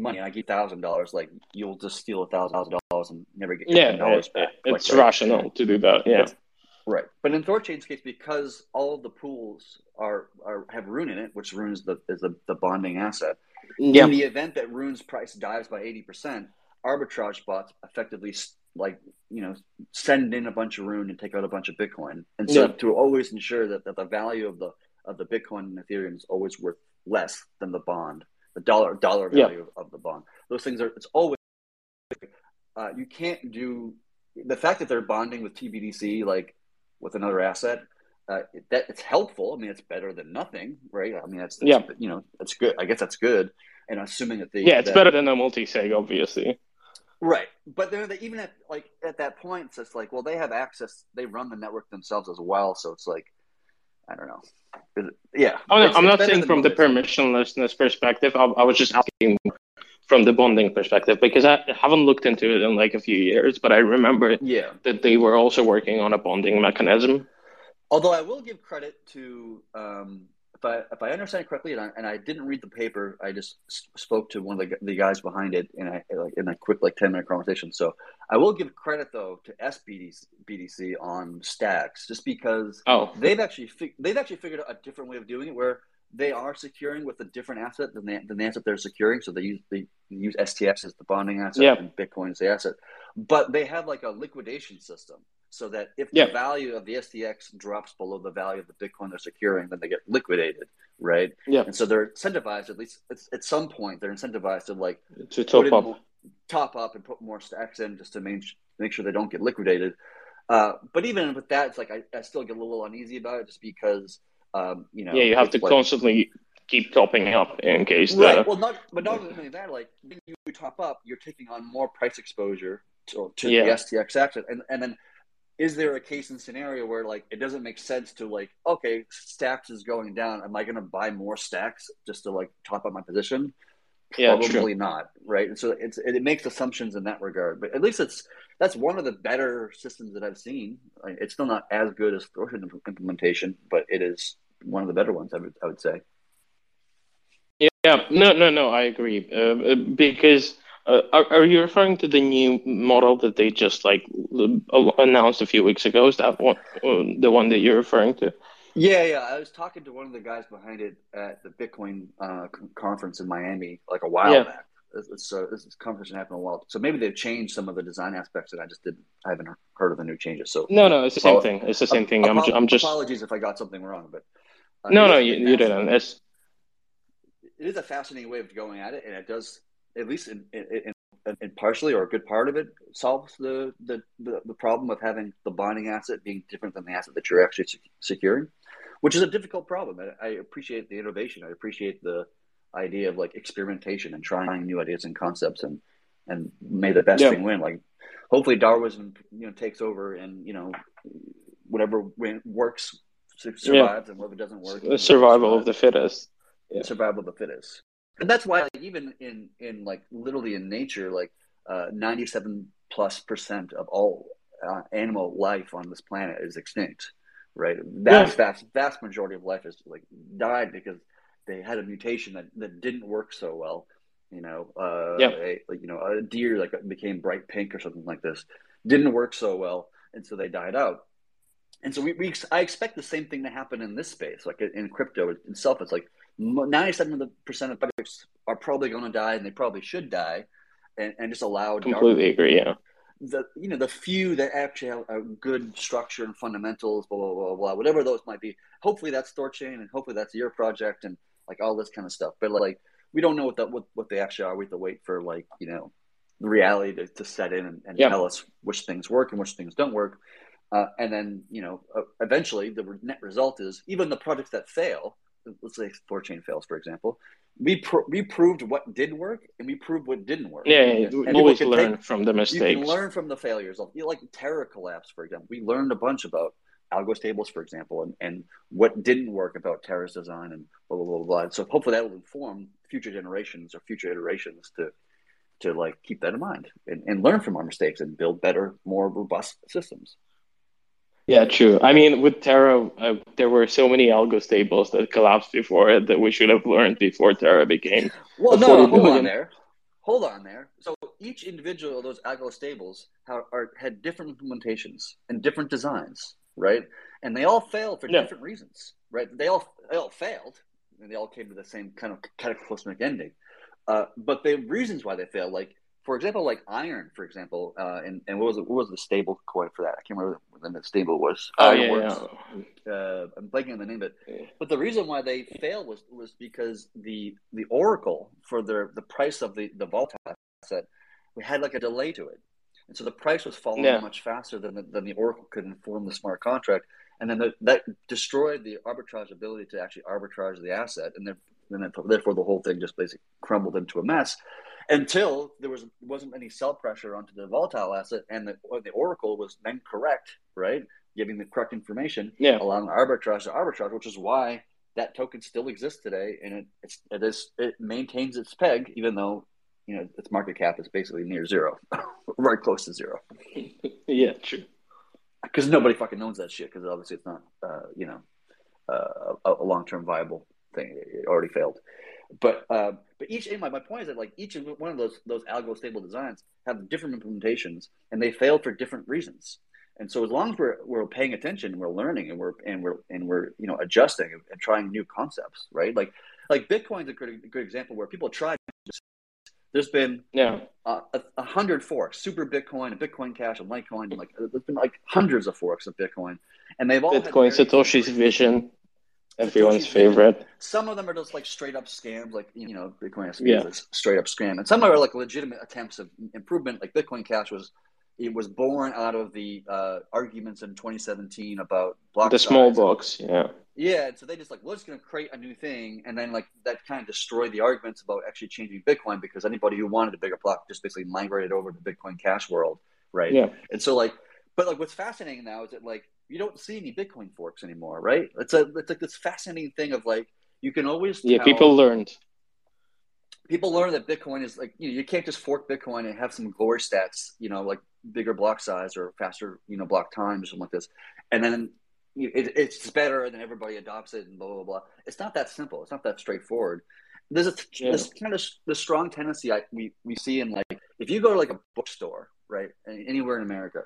[SPEAKER 4] money and I give thousand dollars, like you'll just steal a thousand dollars and never get
[SPEAKER 3] Yeah,
[SPEAKER 4] dollars
[SPEAKER 3] it-
[SPEAKER 4] back.
[SPEAKER 3] it's
[SPEAKER 4] Like, right?
[SPEAKER 3] rational to do that. Yeah.
[SPEAKER 4] Right. But in Thorchain's case, because all of the pools are, are have Rune in it, which Rune is the is the, the bonding asset.
[SPEAKER 3] Yeah.
[SPEAKER 4] In the event that Rune's price dives by eighty percent, arbitrage bots effectively like you know send in a bunch of Rune and take out a bunch of Bitcoin, and so
[SPEAKER 3] Yeah.
[SPEAKER 4] to always ensure that, that the value of the of the Bitcoin and Ethereum is always worth less than the bond, the dollar dollar
[SPEAKER 3] Yeah.
[SPEAKER 4] value of the bond. Those things are it's always uh, you can't do the fact that they're bonding with TBTC like with another asset. Uh, that it's helpful. I mean, it's better than nothing, right? I mean, that's, that's
[SPEAKER 3] Yeah.
[SPEAKER 4] you know, that's good. I guess that's good. And assuming that the
[SPEAKER 3] Yeah, it's
[SPEAKER 4] that-
[SPEAKER 3] better than a multi-sig, obviously.
[SPEAKER 4] right? But then even at like at that point, it's just like, well, they have access. They run the network themselves as well, so it's like, I don't know. Yeah,
[SPEAKER 3] Oh, no,
[SPEAKER 4] It's-
[SPEAKER 3] I'm
[SPEAKER 4] it's
[SPEAKER 3] not saying from the permissionlessness perspective. I, I was just asking from the bonding perspective because I haven't looked into it in like a few years, but I remember
[SPEAKER 4] Yeah.
[SPEAKER 3] that they were also working on a bonding mechanism.
[SPEAKER 4] Although I will give credit to, um, if I if I understand it correctly, and I, and I didn't read the paper, I just spoke to one of the, the guys behind it in a like in a quick like ten minute conversation. So I will give credit though to sBTC BTC on stacks, just because
[SPEAKER 3] Oh,
[SPEAKER 4] they've actually fig- they've actually figured out a different way of doing it where they are securing with a different asset than the, than the asset they're securing. So they use they use STX as the bonding asset
[SPEAKER 3] Yeah.
[SPEAKER 4] and Bitcoin as the asset, but they have like a liquidation system so that if
[SPEAKER 3] Yeah.
[SPEAKER 4] the value of the STX drops below the value of the Bitcoin they're securing, then they get liquidated, right?
[SPEAKER 3] Yeah.
[SPEAKER 4] And so they're incentivized at least at, at some point they're incentivized to like
[SPEAKER 3] to top up.
[SPEAKER 4] more- top up and put more stacks in just to make, make sure they don't get liquidated. Uh, but even with that, it's like I, I still get a little uneasy about it just because, um, you know,
[SPEAKER 3] Yeah, you have to
[SPEAKER 4] like-
[SPEAKER 3] constantly keep topping up in case the
[SPEAKER 4] right. Well, not but not only that, like when you top up, you're taking on more price exposure to, to
[SPEAKER 3] Yeah.
[SPEAKER 4] the STX asset, and and then is there a case and scenario where like it doesn't make sense to like okay, stacks is going down, am I going to buy more stacks just to like top up my position?
[SPEAKER 3] Yeah, true.
[SPEAKER 4] Probably not, right? And so it's it, it makes assumptions in that regard, but at least it's that's one of the better systems that I've seen. It's still not as good as Thorchain implementation, but it is one of the better ones. I would I would say.
[SPEAKER 3] Yeah, no, no, no, I agree. Uh, uh, because uh, are, are you referring to the new model that they just like uh, announced a few weeks ago? Is that one, uh, the one that you're referring to?
[SPEAKER 4] Yeah, yeah. I was talking to one of the guys behind it at the Bitcoin uh, conference in Miami like a while
[SPEAKER 3] Yeah.
[SPEAKER 4] back. This, this, this conference happened a while, so maybe they've changed some of the design aspects, and I just didn't. I haven't heard of the new changes. So
[SPEAKER 3] No, no, it's the same thing. It's the same thing. I'm, I'm just
[SPEAKER 4] apologies if I got something wrong, but uh,
[SPEAKER 3] no, no, you, you didn't. It's
[SPEAKER 4] It is a fascinating way of going at it, and it does at least in, in, in, in partially or a good part of it solves the, the the the problem of having the bonding asset being different than the asset that you're actually sec- securing, which is a difficult problem. I, I appreciate the innovation. I appreciate the idea of like experimentation and trying new ideas and concepts and and may the best
[SPEAKER 3] Yeah.
[SPEAKER 4] thing win. Like hopefully Darwinism you know takes over and you know whatever works su- survives and whatever doesn't work
[SPEAKER 3] the survival of the fittest. Yeah.
[SPEAKER 4] survival of the fittest. And that's why, like, even in in like literally in nature, like ninety seven plus percent of all uh, animal life on this planet is extinct. Right, vast, vast, vast majority of life is like died because they had a mutation that, that didn't work so well. You know, uh,
[SPEAKER 3] Yeah.
[SPEAKER 4] a, like you know, a deer like became bright pink or something like this didn't work so well, and so they died out. And so we, we I expect the same thing to happen in this space, like in crypto itself. It's like ninety-seven percent of projects are probably going to die, and they probably should die, and, and just allow
[SPEAKER 3] Completely agree. Yeah.
[SPEAKER 4] the you know the few that actually have a good structure and fundamentals, blah blah blah blah, whatever those might be. Hopefully that's Thorchain, and hopefully that's your project, and like all this kind of stuff. But like we don't know what that what, what they actually are. We have to wait for like you know the reality to, to set in and, and
[SPEAKER 3] Yeah.
[SPEAKER 4] tell us which things work and which things don't work. Uh, and then you know uh, eventually the net result is even the projects that fail. Let's say Thorchain fails, for example. We pro- we proved what did work, and we proved what didn't work.
[SPEAKER 3] Yeah, yeah, you always learn
[SPEAKER 4] take-
[SPEAKER 3] from the
[SPEAKER 4] you
[SPEAKER 3] mistakes.
[SPEAKER 4] can learn from the failures of you know, like Terra collapse, for example. We learned a bunch about algo stables, for example, and, and what didn't work about Terra's design and blah blah blah blah. So hopefully that will inform future generations or future iterations to to like keep that in mind and, and learn from our mistakes and build better, more robust systems.
[SPEAKER 3] Yeah, true. I mean, with Terra, uh, there were so many algo stables that collapsed before it that we should have learned before Terra became.
[SPEAKER 4] Well, no, hold billion. on there. Hold on there. So each individual of those algo stables have, are, had different implementations and different designs, right? And they all failed for yeah. different reasons, right? They all they all failed, and they all came to the same kind of cataclysmic ending. Uh, but the reasons why they failed, like for example, like iron, for example, uh, and, and what was it, what was the stable coin for that? I can't remember what the stable was.
[SPEAKER 3] Oh yeah, yeah.
[SPEAKER 4] Uh, I'm blanking on the name it. Yeah. But the reason why they failed was was because the the oracle for their the price of the the vault asset, we had like a delay to it, and so the price was falling yeah. much faster than the, than the oracle could inform the smart contract, and then the, that destroyed the arbitrage ability to actually arbitrage the asset, and then and therefore the whole thing just basically crumbled into a mess until there was wasn't any sell pressure onto the volatile asset, and the the oracle was then correct, right, giving the correct information,
[SPEAKER 3] yeah.
[SPEAKER 4] allowing arbitrage to arbitrage, which is why that token still exists today, and it it's, it is it maintains its peg, even though you know its market cap is basically near zero, *laughs* right close to zero. *laughs*
[SPEAKER 3] yeah, true.
[SPEAKER 4] Because nobody fucking owns that shit. Because obviously it's not, uh, you know, uh, a, a long term viable thing. It already failed. But uh, but each my, my point is that like each one of those those algo stable designs have different implementations and they fail for different reasons. And so as long as we're we're paying attention and we're learning and we're and we're and we're you know adjusting and trying new concepts, right? Like like Bitcoin's a good, a good example where people try. There's been
[SPEAKER 3] yeah
[SPEAKER 4] uh, a, a, hundred forks, Super Bitcoin, and Bitcoin Cash, and Litecoin. And like there's been like hundreds of forks of Bitcoin, and they've all
[SPEAKER 3] Bitcoin Satoshi's vision everyone's favorite.
[SPEAKER 4] Some of them are just like straight up scams, like you know, Bitcoin SV yeah. is a straight up scam, and some are like legitimate attempts of improvement. Like Bitcoin Cash was, it was born out of the uh, arguments in 2017 about block
[SPEAKER 3] the small blocks, yeah.
[SPEAKER 4] Yeah, so they just like, well, it's going to create a new thing, and then like that kind of destroyed the arguments about actually changing Bitcoin because anybody who wanted a bigger block just basically migrated over to Bitcoin Cash world, right?
[SPEAKER 3] Yeah.
[SPEAKER 4] And so like, but like, what's fascinating now is that like you don't see any Bitcoin forks anymore, right? It's a it's like this fascinating thing of like you can always
[SPEAKER 3] yeah people learned
[SPEAKER 4] people learn that Bitcoin is like you know you can't just fork Bitcoin and have some glory stats you know like bigger block size or faster you know block time or something like this, and then it, it's better and then everybody adopts it and blah blah blah. It's not that simple. It's not that straightforward. There's a yeah. this kind of the strong tendency I, we we see in like if you go to like a bookstore right anywhere in America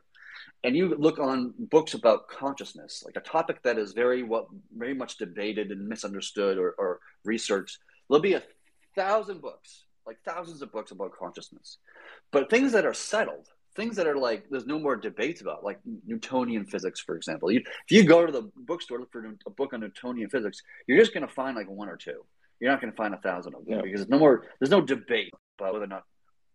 [SPEAKER 4] and you look on books about consciousness, like a topic that is very what very much debated and misunderstood or, or researched, there'll be a thousand books, like thousands of books about consciousness. But things that are settled, things that are like there's no more debates about, like Newtonian physics, for example. You, if you go to the bookstore look for a book on Newtonian physics, you're just going to find like one or two. You're not going to find a thousand of them because there's no more. There's no debate about whether or not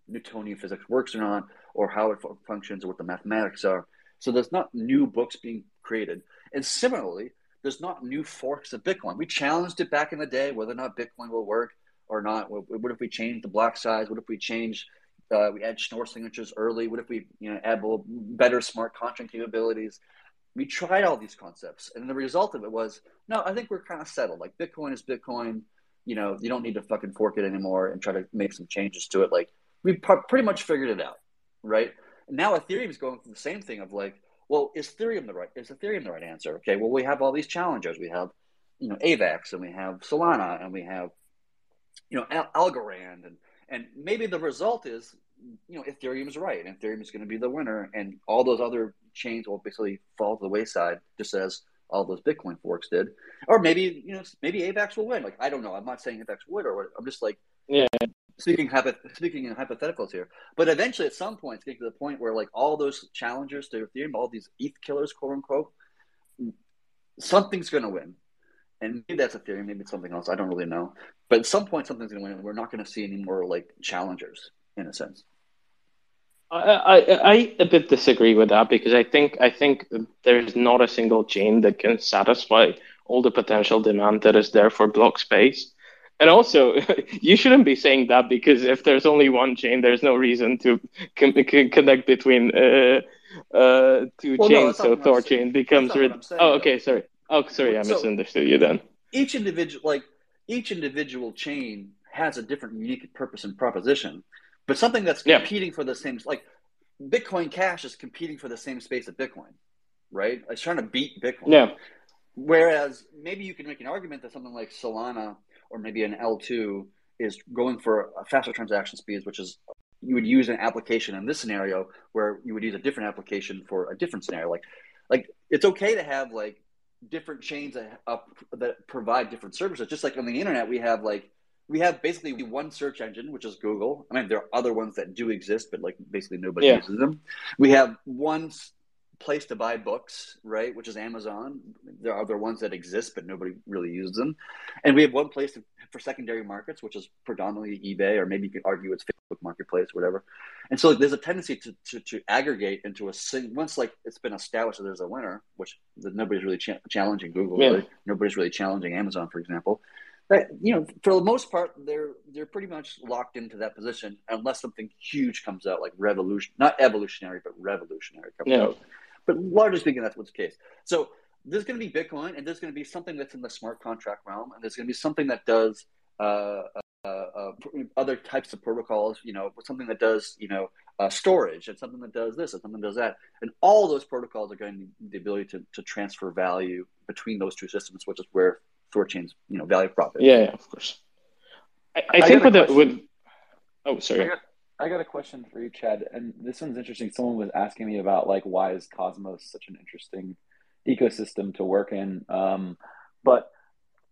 [SPEAKER 4] Newtonian physics works or not, or how it functions, or what the mathematics are. So there's not new books being created. And similarly, there's not new forks of Bitcoin. We challenged it back in the day whether or not Bitcoin will work or not. What, if we change the block size? What if we change? Uh, we add Schnorr signatures early. What if we, you know, add better smart contract capabilities? We tried all these concepts, and the result of it was no. I think we're kind of settled. Like Bitcoin is Bitcoin. You know, you don't need to fucking fork it anymore and try to make some changes to it. Like we pretty much figured it out, right? now Ethereum is going through the same thing of like, well, is Ethereum the right is Ethereum the right answer? Okay, well we have all these challengers. We have, you know, AVAX and we have Solana and we have, you know, Al- Algorand and and maybe the result is, you know, Ethereum is right and Ethereum is going to be the winner and all those other chains will basically fall to the wayside just as all those Bitcoin forks did. Or maybe, you know, maybe AVAX will win. Like I don't know. I'm not saying AVAX would or. I'm just like,
[SPEAKER 3] yeah
[SPEAKER 4] speaking speaking in hypotheticals here, but eventually at some point it's getting to the point where like all those challengers to Ethereum, all these ETH killers, quote unquote, something's going to win, and maybe that's Ethereum, maybe it's something else. I don't really know, but at some point something's going to win, and we're not going to see any more like challengers in a sense.
[SPEAKER 3] I, I, I a bit disagree with that because I think I think there's not a single chain that can satisfy all the potential demand that is there for block space. And also, *laughs* you shouldn't be saying that because if there's only one chain, there's no reason to con- connect between uh, uh, two well, chains. No, so Thorchain becomes. Rid- oh, okay, sorry. Oh, sorry, I so misunderstood you then.
[SPEAKER 4] Each individual, like each individual chain, has a different unique purpose and proposition, but something that's competing yeah. for the same, like Bitcoin Cash is competing for the same space as Bitcoin, right? It's trying to beat Bitcoin.
[SPEAKER 3] Yeah.
[SPEAKER 4] Whereas maybe you can make an argument that something like Solana or maybe an L2 is going for faster transaction speeds, which is you would use an application in this scenario where you would use a different application for a different scenario. Like, like it's okay to have like different chains that, uh, that provide different services. Just like on the internet, we have like we have basically one search engine, which is Google. I mean, there are other ones that do exist, but like basically nobody
[SPEAKER 3] Yeah.
[SPEAKER 4] uses them. We have one place to buy books, right, which is Amazon. There are other ones that exist, but nobody really uses them. And we have one place to, for secondary markets, which is predominantly eBay, or maybe you could argue it's Facebook Marketplace, whatever. And so there's a tendency to, to, to aggregate into a sing. Once like it's been established that there's a winner, which nobody's really cha- challenging Google,
[SPEAKER 3] Yeah.
[SPEAKER 4] really. nobody's really challenging Amazon, for example. That you know, for the most part, they're they're pretty much locked into that position unless something huge comes out, like revolution, not evolutionary, but revolutionary comes
[SPEAKER 3] Yeah.
[SPEAKER 4] out. But largely speaking, that's what's the case. So there's going to be Bitcoin, and there's going to be something that's in the smart contract realm, and there's going to be something that does uh, uh, uh, other types of protocols. You know, something that does you know uh, storage, and something that does this, and something that does that, and all those protocols are going to need the ability to, to transfer value between those two systems, which is where Thorchain's you know value profit.
[SPEAKER 3] Yeah, yeah, of course. I, I,
[SPEAKER 2] I
[SPEAKER 3] think with the with oh sorry.
[SPEAKER 2] I got, a question for you, Chad, and this one's interesting. Someone was asking me about like why is Cosmos such an interesting ecosystem to work in, um, but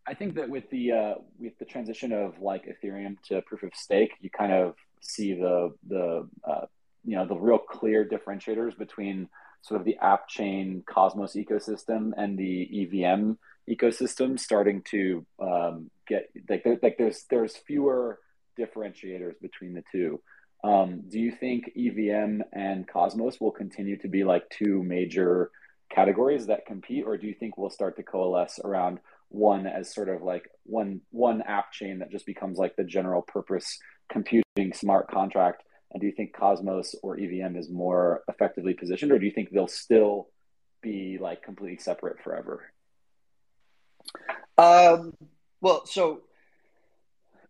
[SPEAKER 2] I think that with the uh, with the transition of like Ethereum to proof of stake, you kind of see the the uh, you know the real clear differentiators between sort of the app chain Cosmos ecosystem and the EVM ecosystem starting to um, get like there, like there's there's fewer differentiators between the two. Um, do you think EVM and Cosmos will continue to be like two major categories that compete, or do you think we'll start to coalesce around one as sort of like one one app chain that just becomes like the general purpose computing smart contract? And do you think Cosmos or EVM is more effectively positioned, or do you think they'll still be like completely separate forever?
[SPEAKER 4] Um, well, so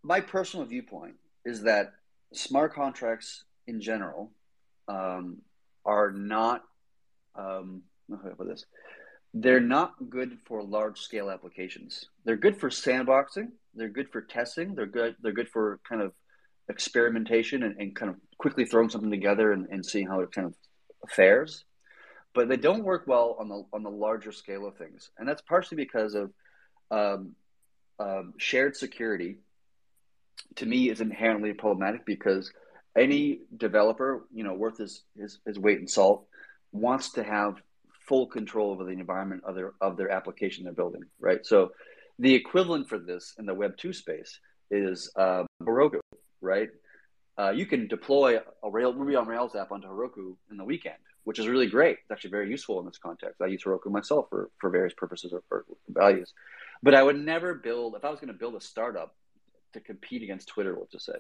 [SPEAKER 4] my personal viewpoint is that smart contracts in general um, are not. Um, how put this? They're not good for large scale applications. They're good for sandboxing. They're good for testing. They're good. They're good for kind of experimentation and, and kind of quickly throwing something together and, and seeing how it kind of fares. But they don't work well on the on the larger scale of things, and that's partially because of um, um, shared security to me is inherently problematic because any developer, you know, worth his, his, his weight in salt, wants to have full control over the environment of their of their application they're building, right? So the equivalent for this in the Web two space is uh, Heroku, right? Uh, you can deploy a Rail, Ruby on Rails app onto Heroku in the weekend, which is really great. It's actually very useful in this context. I use Heroku myself for, for various purposes or for values. But I would never build, if I was going to build a startup to compete against Twitter, let's just say,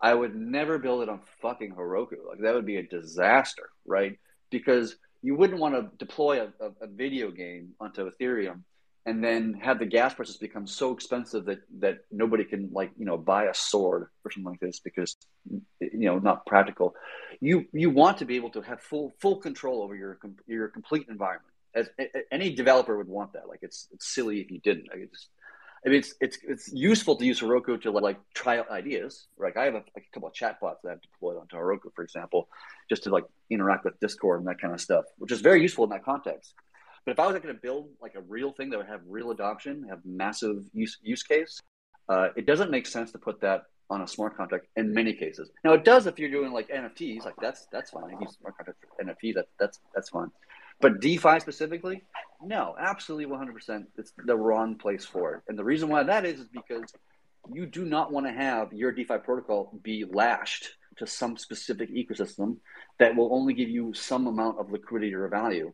[SPEAKER 4] I would never build it on fucking Heroku. Like that would be a disaster, right? Because you wouldn't want to deploy a, a, a video game onto Ethereum and then have the gas prices become so expensive that that nobody can like you know buy a sword or something like this because you know not practical. You you want to be able to have full full control over your your complete environment. As any developer would want that. Like it's it's silly if you didn't. Like it's, I mean, it's it's it's useful to use Heroku to like try out ideas. Like I have a, a couple of chatbots that I've deployed onto Heroku, for example, just to like interact with Discord and that kind of stuff, which is very useful in that context. But if I was like, going to build like a real thing that would have real adoption, have massive use use case, uh, it doesn't make sense to put that on a smart contract in many cases. Now it does if you're doing like NFTs, like that's that's fine. Use smart contract for NFT, that that's that's fine. But DeFi specifically, no, absolutely 100%. It's the wrong place for it. And the reason why that is is because you do not want to have your DeFi protocol be lashed to some specific ecosystem that will only give you some amount of liquidity or value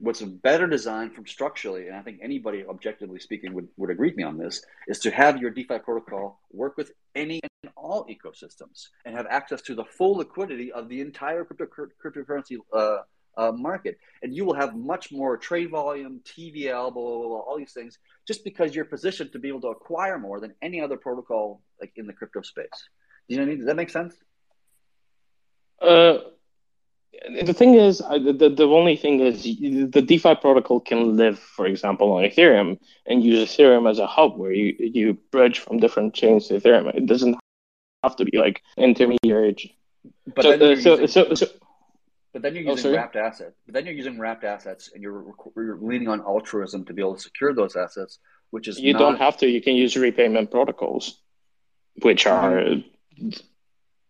[SPEAKER 4] what's better designed from structurally, and I think anybody objectively speaking would, would agree with me on this, is to have your DeFi protocol work with any and all ecosystems and have access to the full liquidity of the entire crypto, cryptocurrency uh, uh, market. And you will have much more trade volume, TVL, blah, blah, blah, all these things, just because you're positioned to be able to acquire more than any other protocol like in the crypto space. Do you know what I mean? Does that make sense?
[SPEAKER 3] Uh, the thing is, the, the only thing is the DeFi protocol can live, for example, on Ethereum and use Ethereum as a hub where you, you bridge from different chains to Ethereum. It doesn't have to be like intermediary.
[SPEAKER 4] But
[SPEAKER 3] so, uh, so, so, so,
[SPEAKER 4] But then you're
[SPEAKER 3] Oh,
[SPEAKER 4] using
[SPEAKER 3] sorry?
[SPEAKER 4] wrapped assets. But then you're using wrapped assets, and you're, you're leaning on altruism to be able to secure those assets, which is
[SPEAKER 3] you
[SPEAKER 4] not,
[SPEAKER 3] don't have to. You can use repayment protocols, which are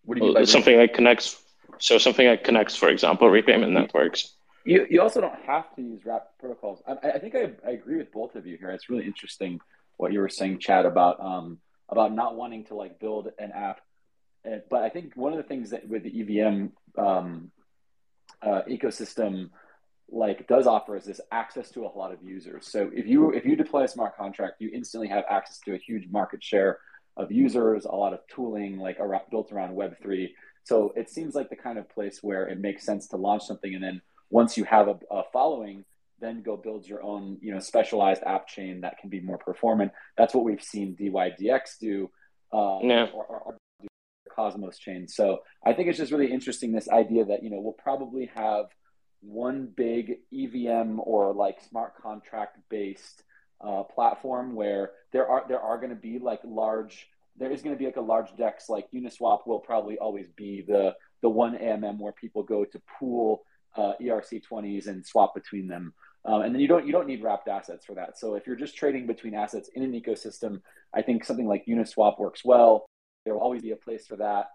[SPEAKER 4] What do you mean by
[SPEAKER 3] something that connects. So something that connects, for example, repayment networks.
[SPEAKER 2] You you also don't have to use wrapped protocols. I, I think I, I agree with both of you here. It's really interesting what you were saying, Chad, about um about not wanting to like build an app. Uh, but I think one of the things that with the EVM um, uh, ecosystem like does offer is this access to a lot of users. So if you if you deploy a smart contract, you instantly have access to a huge market share of users, a lot of tooling like around, built around Web three. So it seems like the kind of place where it makes sense to launch something, and then once you have a, a following, then go build your own you know specialized app chain that can be more performant. That's what we've seen DYDX do. Uh,
[SPEAKER 3] Yeah.
[SPEAKER 2] or, or, Cosmos chain. So I think it's just really interesting this idea that you know we'll probably have one big EVM or like smart contract based uh, platform where there are there are going to be like large there is going to be like a large dex like Uniswap will probably always be the the one AMM where people go to pool uh, ERC20s and swap between them. Um, and then you don't you don't need wrapped assets for that. So if you're just trading between assets in an ecosystem, I think something like Uniswap works well. There will always be a place for that.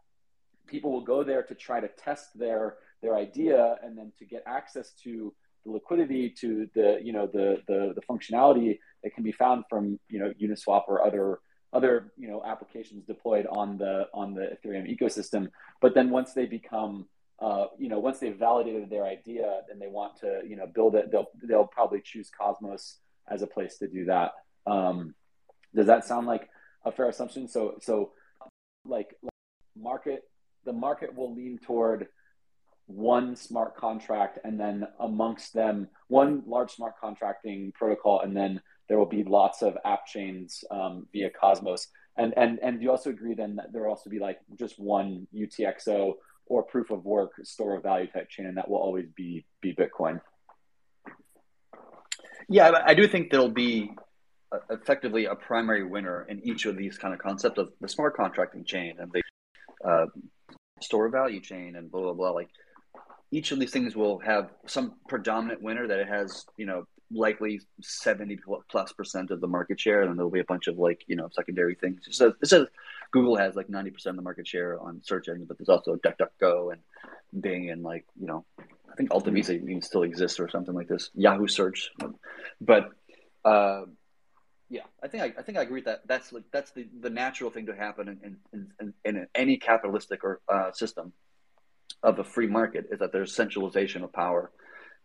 [SPEAKER 2] People will go there to try to test their their idea and then to get access to the liquidity to the you know the the, the functionality that can be found from you know Uniswap or other other you know applications deployed on the on the Ethereum ecosystem. But then once they become uh, you know once they've validated their idea and they want to you know build it, they'll they'll probably choose Cosmos as a place to do that. Um, does that sound like a fair assumption? So so like, market the market will lean toward one smart contract and then amongst them one large smart contracting protocol and then there will be lots of app chains um, via cosmos. And and and do you also agree then that there will also be like just one utxo or proof of work store of value type chain and that will always be be bitcoin.
[SPEAKER 4] Yeah, I do think there'll be effectively a primary winner in each of these kind of concepts of the smart contracting chain and the uh, store value chain and blah blah blah. Like each of these things will have some predominant winner that it has, you know, likely seventy plus percent of the market share, and then there'll be a bunch of like you know secondary things. So this is Google has like ninety percent of the market share on search engine, but there's also DuckDuckGo and Bing and like you know I think AltaVista even still exists or something like this. Yahoo Search, but uh, yeah, I think I, I think I agree with that. That's like that's the, the natural thing to happen in in, in, in any capitalistic or uh, system of a free market is that there's centralization of power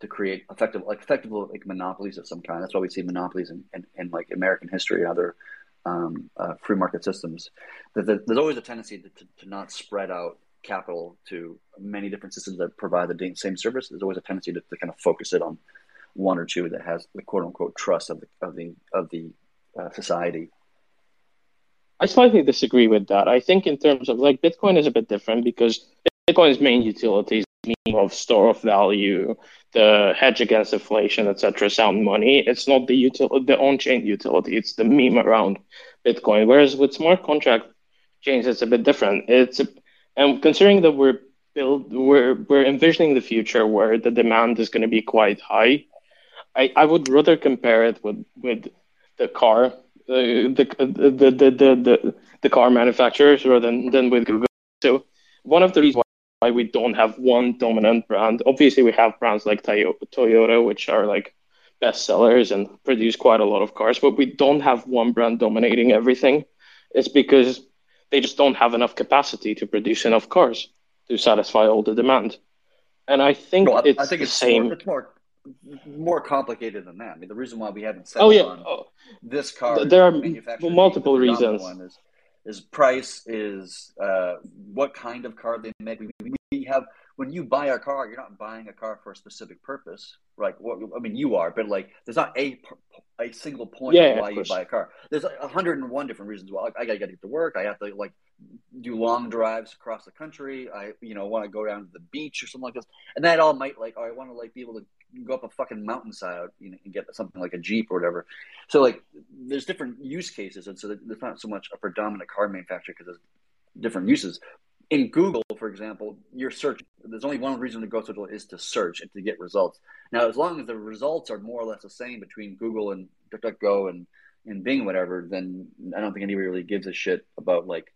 [SPEAKER 4] to create effective like effective like monopolies of some kind. That's why we see monopolies in, in, in like American history and other um, uh, free market systems. That that there's always a tendency to, to, to not spread out capital to many different systems that provide the same service. There's always a tendency to, to kind of focus it on one or two that has the quote unquote trust of the of the of the uh, society.
[SPEAKER 3] I slightly disagree with that. I think in terms of like Bitcoin is a bit different because Bitcoin's main utilities mean of store of value, the hedge against inflation, etc., sound money. It's not the util- the on-chain utility. It's the meme around Bitcoin. Whereas with smart contract chains, it's a bit different. It's a, and considering that we're build we're we're envisioning the future where the demand is going to be quite high. I, I would rather compare it with with the car uh, the the the the the, the, the car manufacturers rather than, than with Google. So one of the reasons why we don't have one dominant brand, obviously we have brands like Toyota, which are like best sellers and produce quite a lot of cars, but we don't have one brand dominating everything. It's because they just don't have enough capacity to produce enough cars to satisfy all the demand. And I think
[SPEAKER 4] No, I,
[SPEAKER 3] it's
[SPEAKER 4] I think
[SPEAKER 3] the
[SPEAKER 4] it's
[SPEAKER 3] same.
[SPEAKER 4] More, it's more more complicated than that. I mean, the reason why we haven't settled
[SPEAKER 3] oh yeah,
[SPEAKER 4] on
[SPEAKER 3] oh,
[SPEAKER 4] this car,
[SPEAKER 3] there are multiple reasons.
[SPEAKER 4] One is, is price, is uh, what kind of car they make. We, we have when you buy a car, you're not buying a car for a specific purpose. Like what I mean, you are, but like there's not a a single point
[SPEAKER 3] Yeah,
[SPEAKER 4] why you buy a car. There's a hundred and one different reasons why I, I gotta get to work. I have to like do long drives across the country. I you know want to go down to the beach or something like this, and that all might like. Or I want to like be able to go up a fucking mountainside you know, and get something like a Jeep or whatever. So like, there's different use cases, and so there's not so much a predominant car manufacturer because there's different uses. In Google, for example, your search there's only one reason to go to is to search and to get results. Now, as long as the results are more or less the same between Google and DuckDuckGo and and Bing, whatever, then I don't think anybody really gives a shit about like,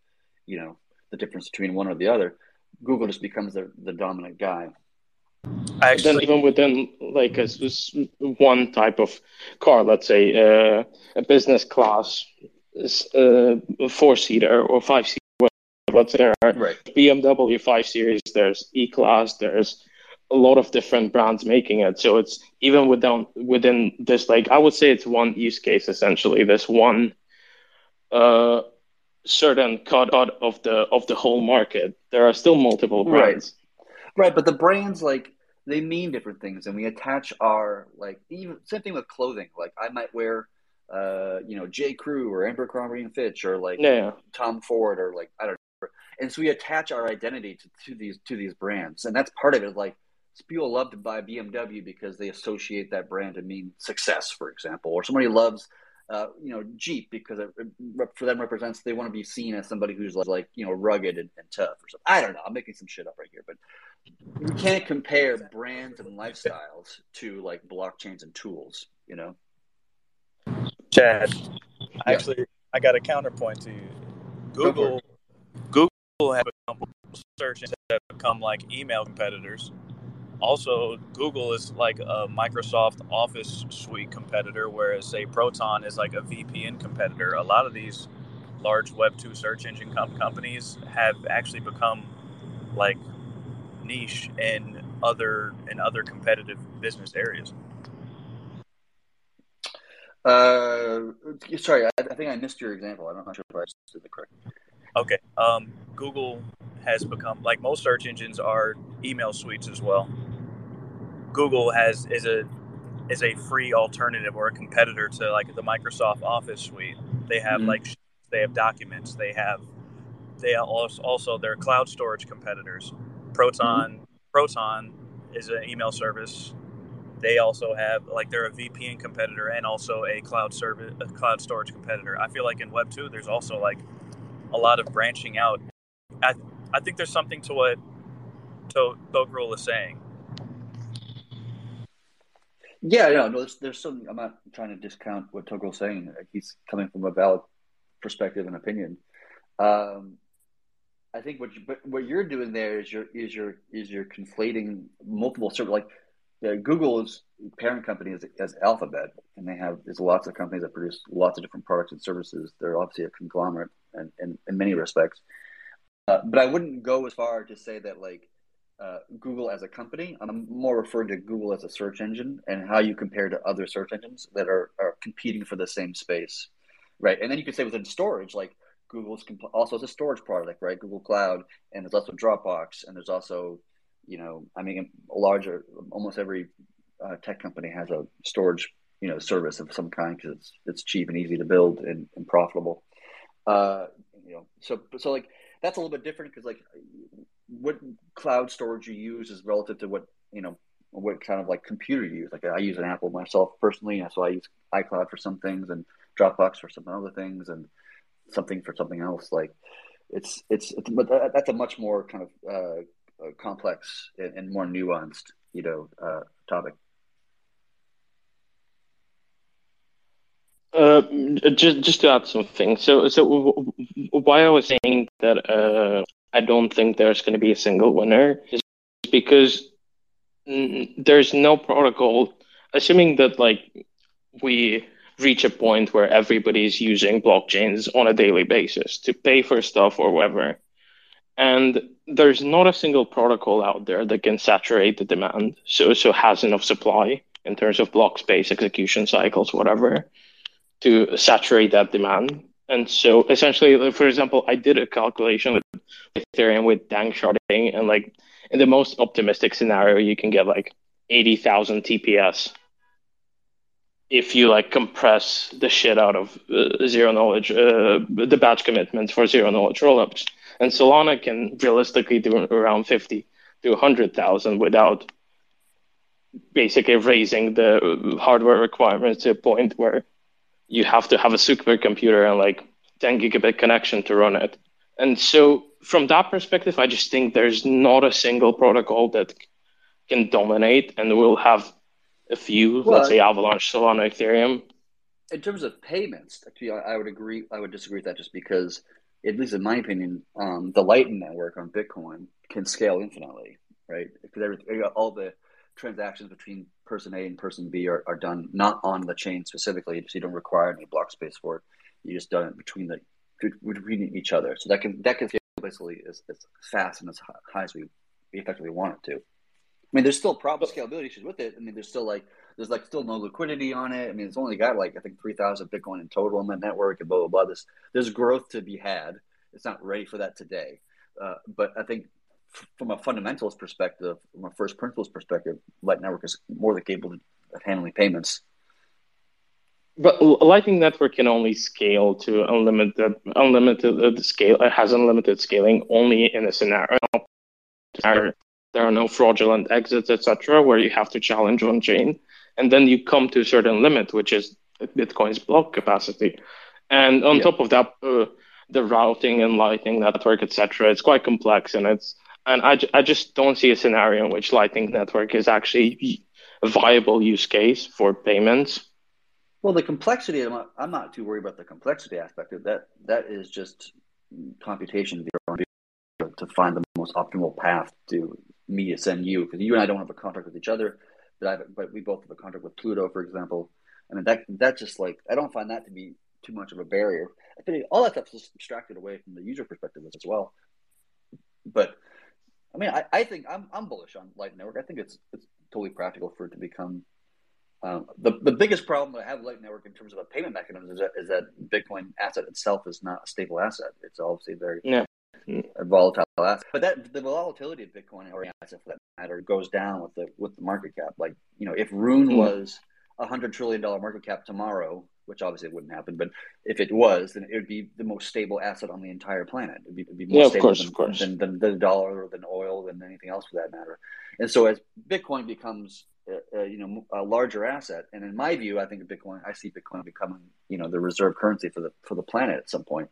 [SPEAKER 4] you know, the difference between one or the other. Google just becomes the, the dominant guy.
[SPEAKER 3] Actually, then even within like a, one type of car, let's say uh, a business class, uh, four seater or five seater, what's there?
[SPEAKER 4] Right.
[SPEAKER 3] BMW five series. There's E class. There's a lot of different brands making it. So it's even within within this like I would say it's one use case essentially. This one uh, certain cut of the of the whole market. There are still multiple brands.
[SPEAKER 4] Right. Right, but the brands like they mean different things and we attach our like even same thing with clothing. Like i might wear uh you know j. Crew or abercrombie and fitch or like
[SPEAKER 3] yeah.
[SPEAKER 4] tom ford or like i don't know. And so we attach our identity to, to these to these brands and that's part of it. Like people love to buy bmw because they associate that brand to mean success for example or somebody loves uh, you know jeep because it, for them represents they want to be seen as somebody who's like you know rugged and, and tough or something. I don't know. I'm making some shit up right here but you can't compare brands and lifestyles to like blockchains and tools, you know?
[SPEAKER 5] Chad, yeah. actually, I got a counterpoint to you. Google, Google have become search have become like email competitors. Also, Google is like a Microsoft Office suite competitor, whereas say Proton is like a VPN competitor. A lot of these large Web two search engine com- companies have actually become like niche in other in other competitive business areas?
[SPEAKER 4] Uh, sorry, I, I, think I missed your example. I'm not sure if I understood it correct.
[SPEAKER 5] Okay. Um, Google has become like most search engines are email suites as well. Google has is a is a free alternative or a competitor to like the Microsoft Office suite. They have mm-hmm. like they have documents. They have they also also they're cloud storage competitors. Proton. Proton is an email service. They also have like they're a VPN competitor and also a cloud service, a cloud storage competitor. I feel like in Web two, there's also like a lot of branching out. I I think there's something to what to Toghrul is saying.
[SPEAKER 4] Yeah, no, no. There's, there's some. I'm not trying to discount what Toghrul's saying. He's coming from a valid perspective and opinion. Um, I think what you, but what you're doing there is you're is you're is you're conflating multiple sort of like uh, Google's parent company is, Alphabet, and they have there's lots of companies that produce lots of different products and services. They're obviously a conglomerate in, in, in many respects. Uh, but I wouldn't go as far to say that like uh, Google as a company. I'm more referring to Google as a search engine and how you compare to other search engines that are, are competing for the same space, right? And then you could say within storage, like Google's also has a storage product, right? Google Cloud, and there's also Dropbox, and there's also, you know, I mean, a larger, almost every uh, tech company has a storage, you know, service of some kind because it's it's cheap and easy to build and, and profitable. Uh, you know, so so like that's a little bit different because like what cloud storage you use is relative to what you know what kind of like computer you use. Like I use an Apple myself personally, so I use iCloud for some things and Dropbox for some other things, and something for something else. Like it's it's, it's but that's a much more kind of uh, complex and, and, more nuanced, you know, uh, topic.
[SPEAKER 3] Uh, just just to add something. So so why I was saying that uh, I don't think there's going to be a single winner is because there's no protocol. Assuming that like we reach a point where everybody's using blockchains on a daily basis to pay for stuff or whatever. And there's not a single protocol out there that can saturate the demand, so so has enough supply in terms of block space, execution cycles, whatever, to saturate that demand. And so essentially, for example, I did a calculation with Ethereum with danksharding, and like in the most optimistic scenario, you can get like 80,000 TPS if you like compress the shit out of uh, zero knowledge, uh, the batch commitments for zero knowledge rollups. and Solana can realistically do around fifty to hundred thousand without basically raising the hardware requirements to a point where you have to have a supercomputer and like 10 gigabit connection to run it. And so from that perspective, I just think there's not a single protocol that can dominate and will have a few, well, let's say Avalanche, Solana, Ethereum.
[SPEAKER 4] In terms of payments, I would agree. I would disagree with that just because, at least in my opinion, um, the Lightning Network on Bitcoin can scale infinitely, right? Because all the transactions between person A and person B are, are done not on the chain specifically, so you don't require any block space for it. You just done it between the between each other. So that can that can scale basically as, as fast and as high as we effectively want it to. I mean, there's still problem scalability issues with it. I mean, there's still like there's like still no liquidity on it. I mean, it's only got like I think three thousand Bitcoin in total on that network and blah blah blah. There's there's growth to be had. It's not ready for that today, uh, but I think from a fundamentals perspective, from a first principles perspective, Light Network is more than capable of handling payments.
[SPEAKER 3] But Lightning Network can only scale to unlimited, unlimited uh, scale. It has unlimited scaling only in a scenario there are no fraudulent exits, etc., where you have to challenge on chain, and then you come to a certain limit, which is Bitcoin's block capacity. And on yeah. top of that, uh, the routing and Lightning Network, etc., it's quite complex, and it's and I, I just don't see a scenario in which Lightning Network is actually a viable use case for payments.
[SPEAKER 4] Well, the complexity, I'm not, I'm not too worried about the complexity aspect of that. That is just computation to find the most optimal path to me to send you, because you and I don't have a contract with each other, but, I, but we both have a contract with Pluto, for example. I mean, that that just like, I don't find that to be too much of a barrier. I think all that stuff is abstracted away from the user perspective as well. But I mean, I, I think I'm, I'm bullish on Light Network. I think it's it's totally practical for it to become um, the the biggest problem that I have with Lightning Network in terms of a payment mechanism is that, is that Bitcoin asset itself is not a stable asset. It's obviously very yeah. *laughs* a volatile asset. But that the volatility of Bitcoin or asset for that matter goes down with the with the market cap. Like you know, if Rune mm. was a hundred trillion dollar market cap tomorrow, which obviously wouldn't happen. But if it was, then it would be the most stable asset on the entire planet. It'd be, it'd be more yeah, stable course, than, than, than, than, the dollar or than oil than anything else for that matter. And so as Bitcoin becomes, uh, uh, you know, a larger asset, and in my view, I think Bitcoin, I see Bitcoin becoming, you know, the reserve currency for the for the planet at some point,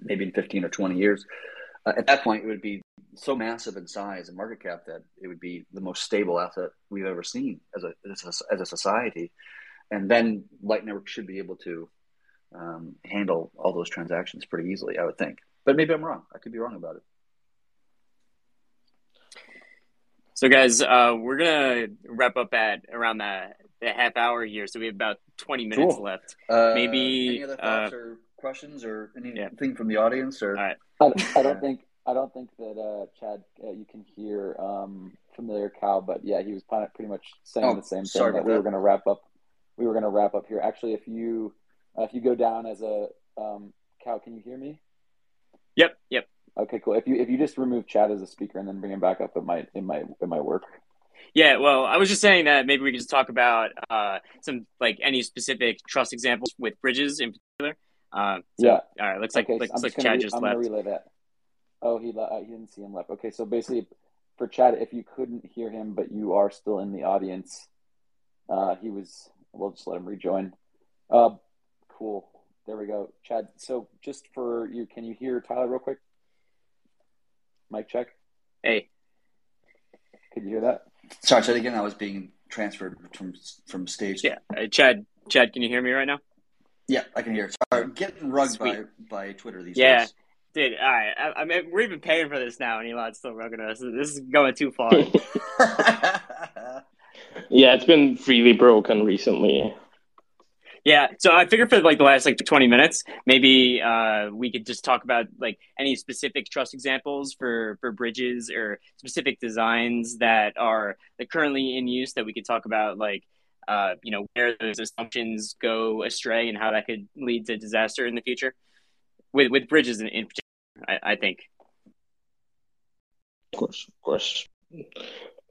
[SPEAKER 4] maybe in fifteen or twenty years. Uh, at that point, it would be so massive in size and market cap that it would be the most stable asset we've ever seen as a as a, as a society and then Light Network should be able to um, handle all those transactions pretty easily, I would think. But maybe I'm wrong. I could be wrong about it.
[SPEAKER 1] So, guys, uh, we're gonna wrap up at around the, the half hour here. So we have about 20 minutes cool. left.
[SPEAKER 4] Uh, maybe any other thoughts uh, or questions or anything yeah. from the audience? Or
[SPEAKER 2] I, I, don't think I don't think that uh, Chad, uh, you can hear um, familiar cow, but yeah, he was pretty much saying oh, the same thing that we that. were going to wrap up we were going to wrap up here. Actually, if you uh, if you go down as a um, cow, can you hear me?
[SPEAKER 1] Yep. Yep.
[SPEAKER 2] Okay, cool. If you if you just remove Chad as a speaker and then bring him back up, it might it might it might work.
[SPEAKER 1] Yeah, well, I was just saying that maybe we could just talk about uh, some like any specific trust examples with bridges in particular. Uh, so,
[SPEAKER 2] yeah.
[SPEAKER 1] All right. Looks like okay, looks so like Chad re- just
[SPEAKER 2] I'm
[SPEAKER 1] left.
[SPEAKER 2] relay that. Oh, he uh, he didn't see him left. Okay, so basically, for Chad, if you couldn't hear him but you are still in the audience, uh, he was We'll just let him rejoin. Uh, cool. There we go. Chad, so just for you, can you hear Tyler real quick? Mic check.
[SPEAKER 1] Hey.
[SPEAKER 2] Could you hear that?
[SPEAKER 4] Sorry, say again. I was being transferred from from stage.
[SPEAKER 1] Yeah, uh, Chad. Chad, can you hear me right now?
[SPEAKER 4] Yeah, I can hear. Sorry, getting rugged by by Twitter these
[SPEAKER 1] yeah.
[SPEAKER 4] days.
[SPEAKER 1] Dude, all right. I, I mean, we're even paying for this now, and Elon's still rugging us. This is going too far. *laughs* *laughs*
[SPEAKER 3] Yeah, it's been really broken recently.
[SPEAKER 1] Yeah, so I figured for like the last like 20 minutes, maybe uh, we could just talk about like any specific trust examples for for bridges or specific designs that are that currently in use that we could talk about like uh, you know where those assumptions go astray and how that could lead to disaster in the future with with bridges in, in particular. I, I think.
[SPEAKER 3] Of course, of course.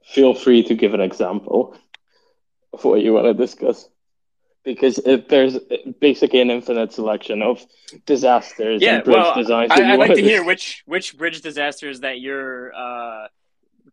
[SPEAKER 3] Feel free to give an example of what you want to discuss. because it, there's basically an infinite selection of disasters
[SPEAKER 1] yeah,
[SPEAKER 3] and bridge
[SPEAKER 1] well,
[SPEAKER 3] designs.
[SPEAKER 1] I, I'd like
[SPEAKER 3] wanna
[SPEAKER 1] to hear which which bridge disasters that you're uh,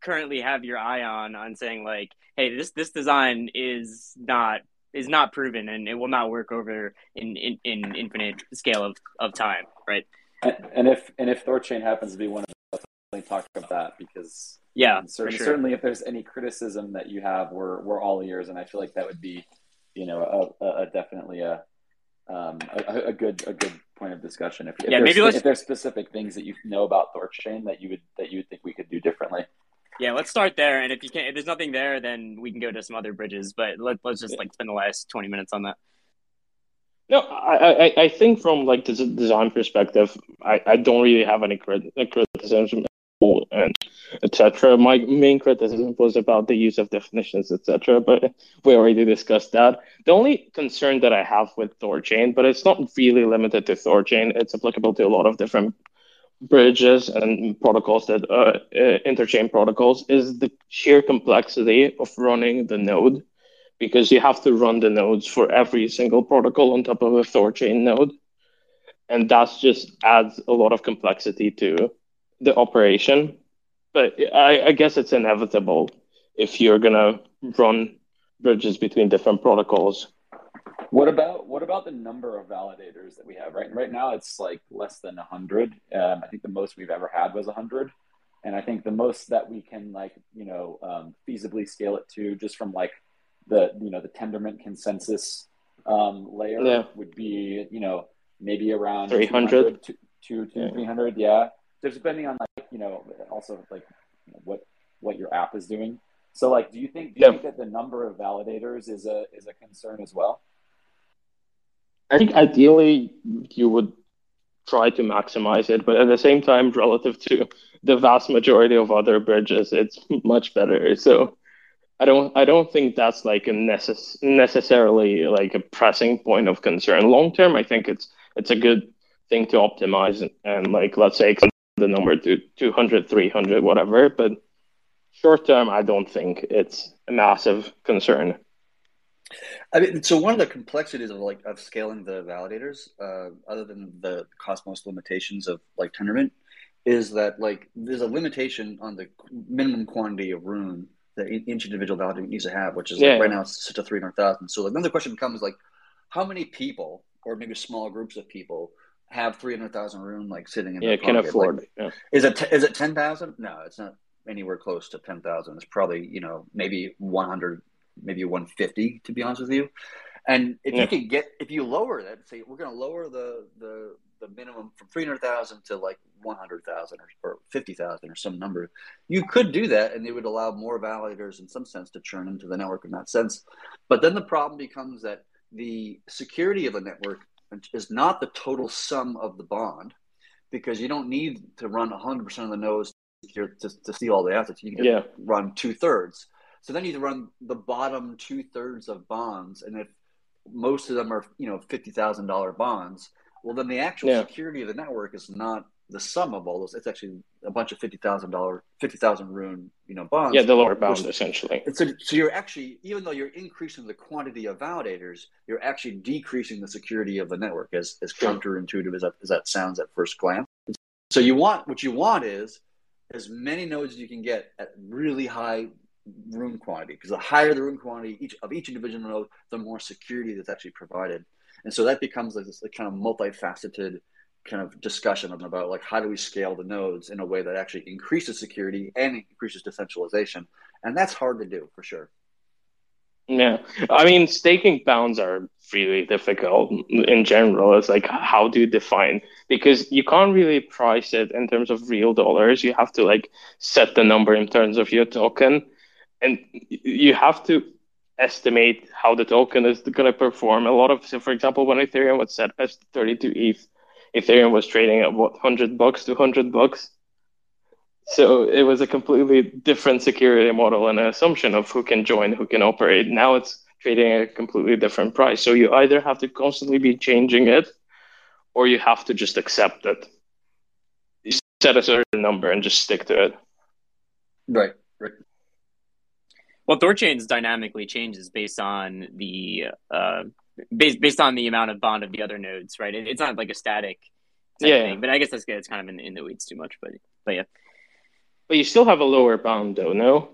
[SPEAKER 1] currently have your eye on on saying like, hey, this this design is not is not proven and it will not work over in in, in infinite scale of, of time, right?
[SPEAKER 2] And, and if and if Thorchain happens to be one of them, definitely talk about that because
[SPEAKER 1] Yeah,
[SPEAKER 2] um, cer-
[SPEAKER 1] sure.
[SPEAKER 2] certainly if there's any criticism that you have, we're we're all ears, and I feel like that would be, you know, a, a, a definitely a, um, a a good a good point of discussion. If, if
[SPEAKER 1] Yeah,
[SPEAKER 2] there's,
[SPEAKER 1] maybe let's-
[SPEAKER 2] if there's specific things that you know about Thorchain that you would that you would think we could do differently.
[SPEAKER 1] Yeah, let's start there. And if you can't, if there's nothing there, then we can go to some other bridges. But let, let's just like spend the last twenty minutes on that.
[SPEAKER 3] No, I, I, I think from like the design perspective, I, I don't really have any crit- criticism and etc. My main criticism was about the use of definitions, etc. But we already discussed that. The only concern that I have with Thorchain, but it's not really limited to Thorchain, it's applicable to a lot of different bridges and protocols that uh, uh, interchain protocols, is the sheer complexity of running the node because you have to run the nodes for every single protocol on top of a Thorchain node. And that just adds a lot of complexity to the operation. But I, I guess it's inevitable if you're going to run bridges between different protocols.
[SPEAKER 2] What about what about the number of validators that we have? Right right now, it's like less than hundred. Um, I think the most we've ever had was hundred, and I think the most that we can like you know um, feasibly scale it to just from like the you know the Tendermint consensus um, layer
[SPEAKER 3] Yeah.
[SPEAKER 2] would be you know maybe around
[SPEAKER 3] 300?
[SPEAKER 2] 200, two, two, two,
[SPEAKER 3] Yeah.
[SPEAKER 2] 300, yeah. Just depending on like you know also like you know, what what your app is doing. So like, do you think do you
[SPEAKER 3] Yeah.
[SPEAKER 2] think that the number of validators is a is a concern as well?
[SPEAKER 3] I think ideally you would try to maximize it, but at the same time, relative to the vast majority of other bridges, it's much better. So I don't I don't think that's like a necess- necessarily like a pressing point of concern. Long term, I think it's it's a good thing to optimize and, and like let's say the number to 200, 300, whatever. But short term, I don't think it's a massive concern.
[SPEAKER 4] I mean, so one of the complexities of like of scaling the validators, uh, other than the Cosmos limitations of like Tendermint, is that like there's a limitation on the minimum quantity of rune that each individual validator needs to have, which is like
[SPEAKER 3] Yeah.
[SPEAKER 4] right now it's set to three hundred thousand. So like then the question becomes like, how many people, or maybe small groups of people, have three hundred thousand rune like sitting in
[SPEAKER 3] Yeah,
[SPEAKER 4] their
[SPEAKER 3] can
[SPEAKER 4] pocket?
[SPEAKER 3] afford.
[SPEAKER 4] Like,
[SPEAKER 3] yeah.
[SPEAKER 4] is it is it ten thousand? No, it's not anywhere close to ten thousand. It's probably you know maybe one hundred, maybe one fifty. To be honest with you, and if
[SPEAKER 3] Yeah.
[SPEAKER 4] you can get if you lower that, say we're going to lower the the the minimum from three hundred thousand to like one hundred thousand or, or fifty thousand or some number, you could do that, and they would allow more validators in some sense to churn into the network in that sense. But then the problem becomes that the security of a network is not the total sum of the bond because you don't need to run 100% of the nodes to, to, to see all the assets. You can
[SPEAKER 3] Yeah.
[SPEAKER 4] run two thirds. So then you run the bottom two thirds of bonds. And if most of them are, you know, $50,000 bonds, well, then the actual
[SPEAKER 3] Yeah.
[SPEAKER 4] security of the network is not the sum of all those. It's actually a bunch of $50,000, 50,000 rune, you know, bonds.
[SPEAKER 3] Yeah, the lower bound
[SPEAKER 4] Which-
[SPEAKER 3] essentially.
[SPEAKER 4] So, so you're actually, even though you're increasing the quantity of validators, you're actually decreasing the security of the network, as, as
[SPEAKER 3] Sure.
[SPEAKER 4] counterintuitive as that, as that sounds at first glance. So you want what you want is as many nodes as you can get at really high rune quantity, because the higher the rune quantity each of each individual node, the more security that's actually provided. And so that becomes like this kind of multifaceted kind of discussion about like how do we scale the nodes in a way that actually increases security and increases decentralization and that's hard to do for sure
[SPEAKER 3] Yeah, I mean, staking bounds are really difficult in general. It's like, how do you define? Because you can't really price it in terms of real dollars. You have to like set the number in terms of your token, and you have to estimate how the token is going to perform. A lot of, so for example, when Ethereum was set as 32 ETH, Ethereum was trading at what 100 bucks, 200 bucks. So it was a completely different security model and an assumption of who can join, who can operate. Now it's trading at a completely different price. So you either have to constantly be changing it or you have to just accept it. You set a certain number and just stick to it.
[SPEAKER 4] right right
[SPEAKER 1] Well, Thorchain's dynamically changes based on the uh, based based on the amount of bond of the other nodes, right? It, it's not like a static
[SPEAKER 3] yeah,
[SPEAKER 1] thing, but I guess that's good. It's kind of in, in the weeds too much, but but yeah.
[SPEAKER 3] But you still have a lower bound though, no?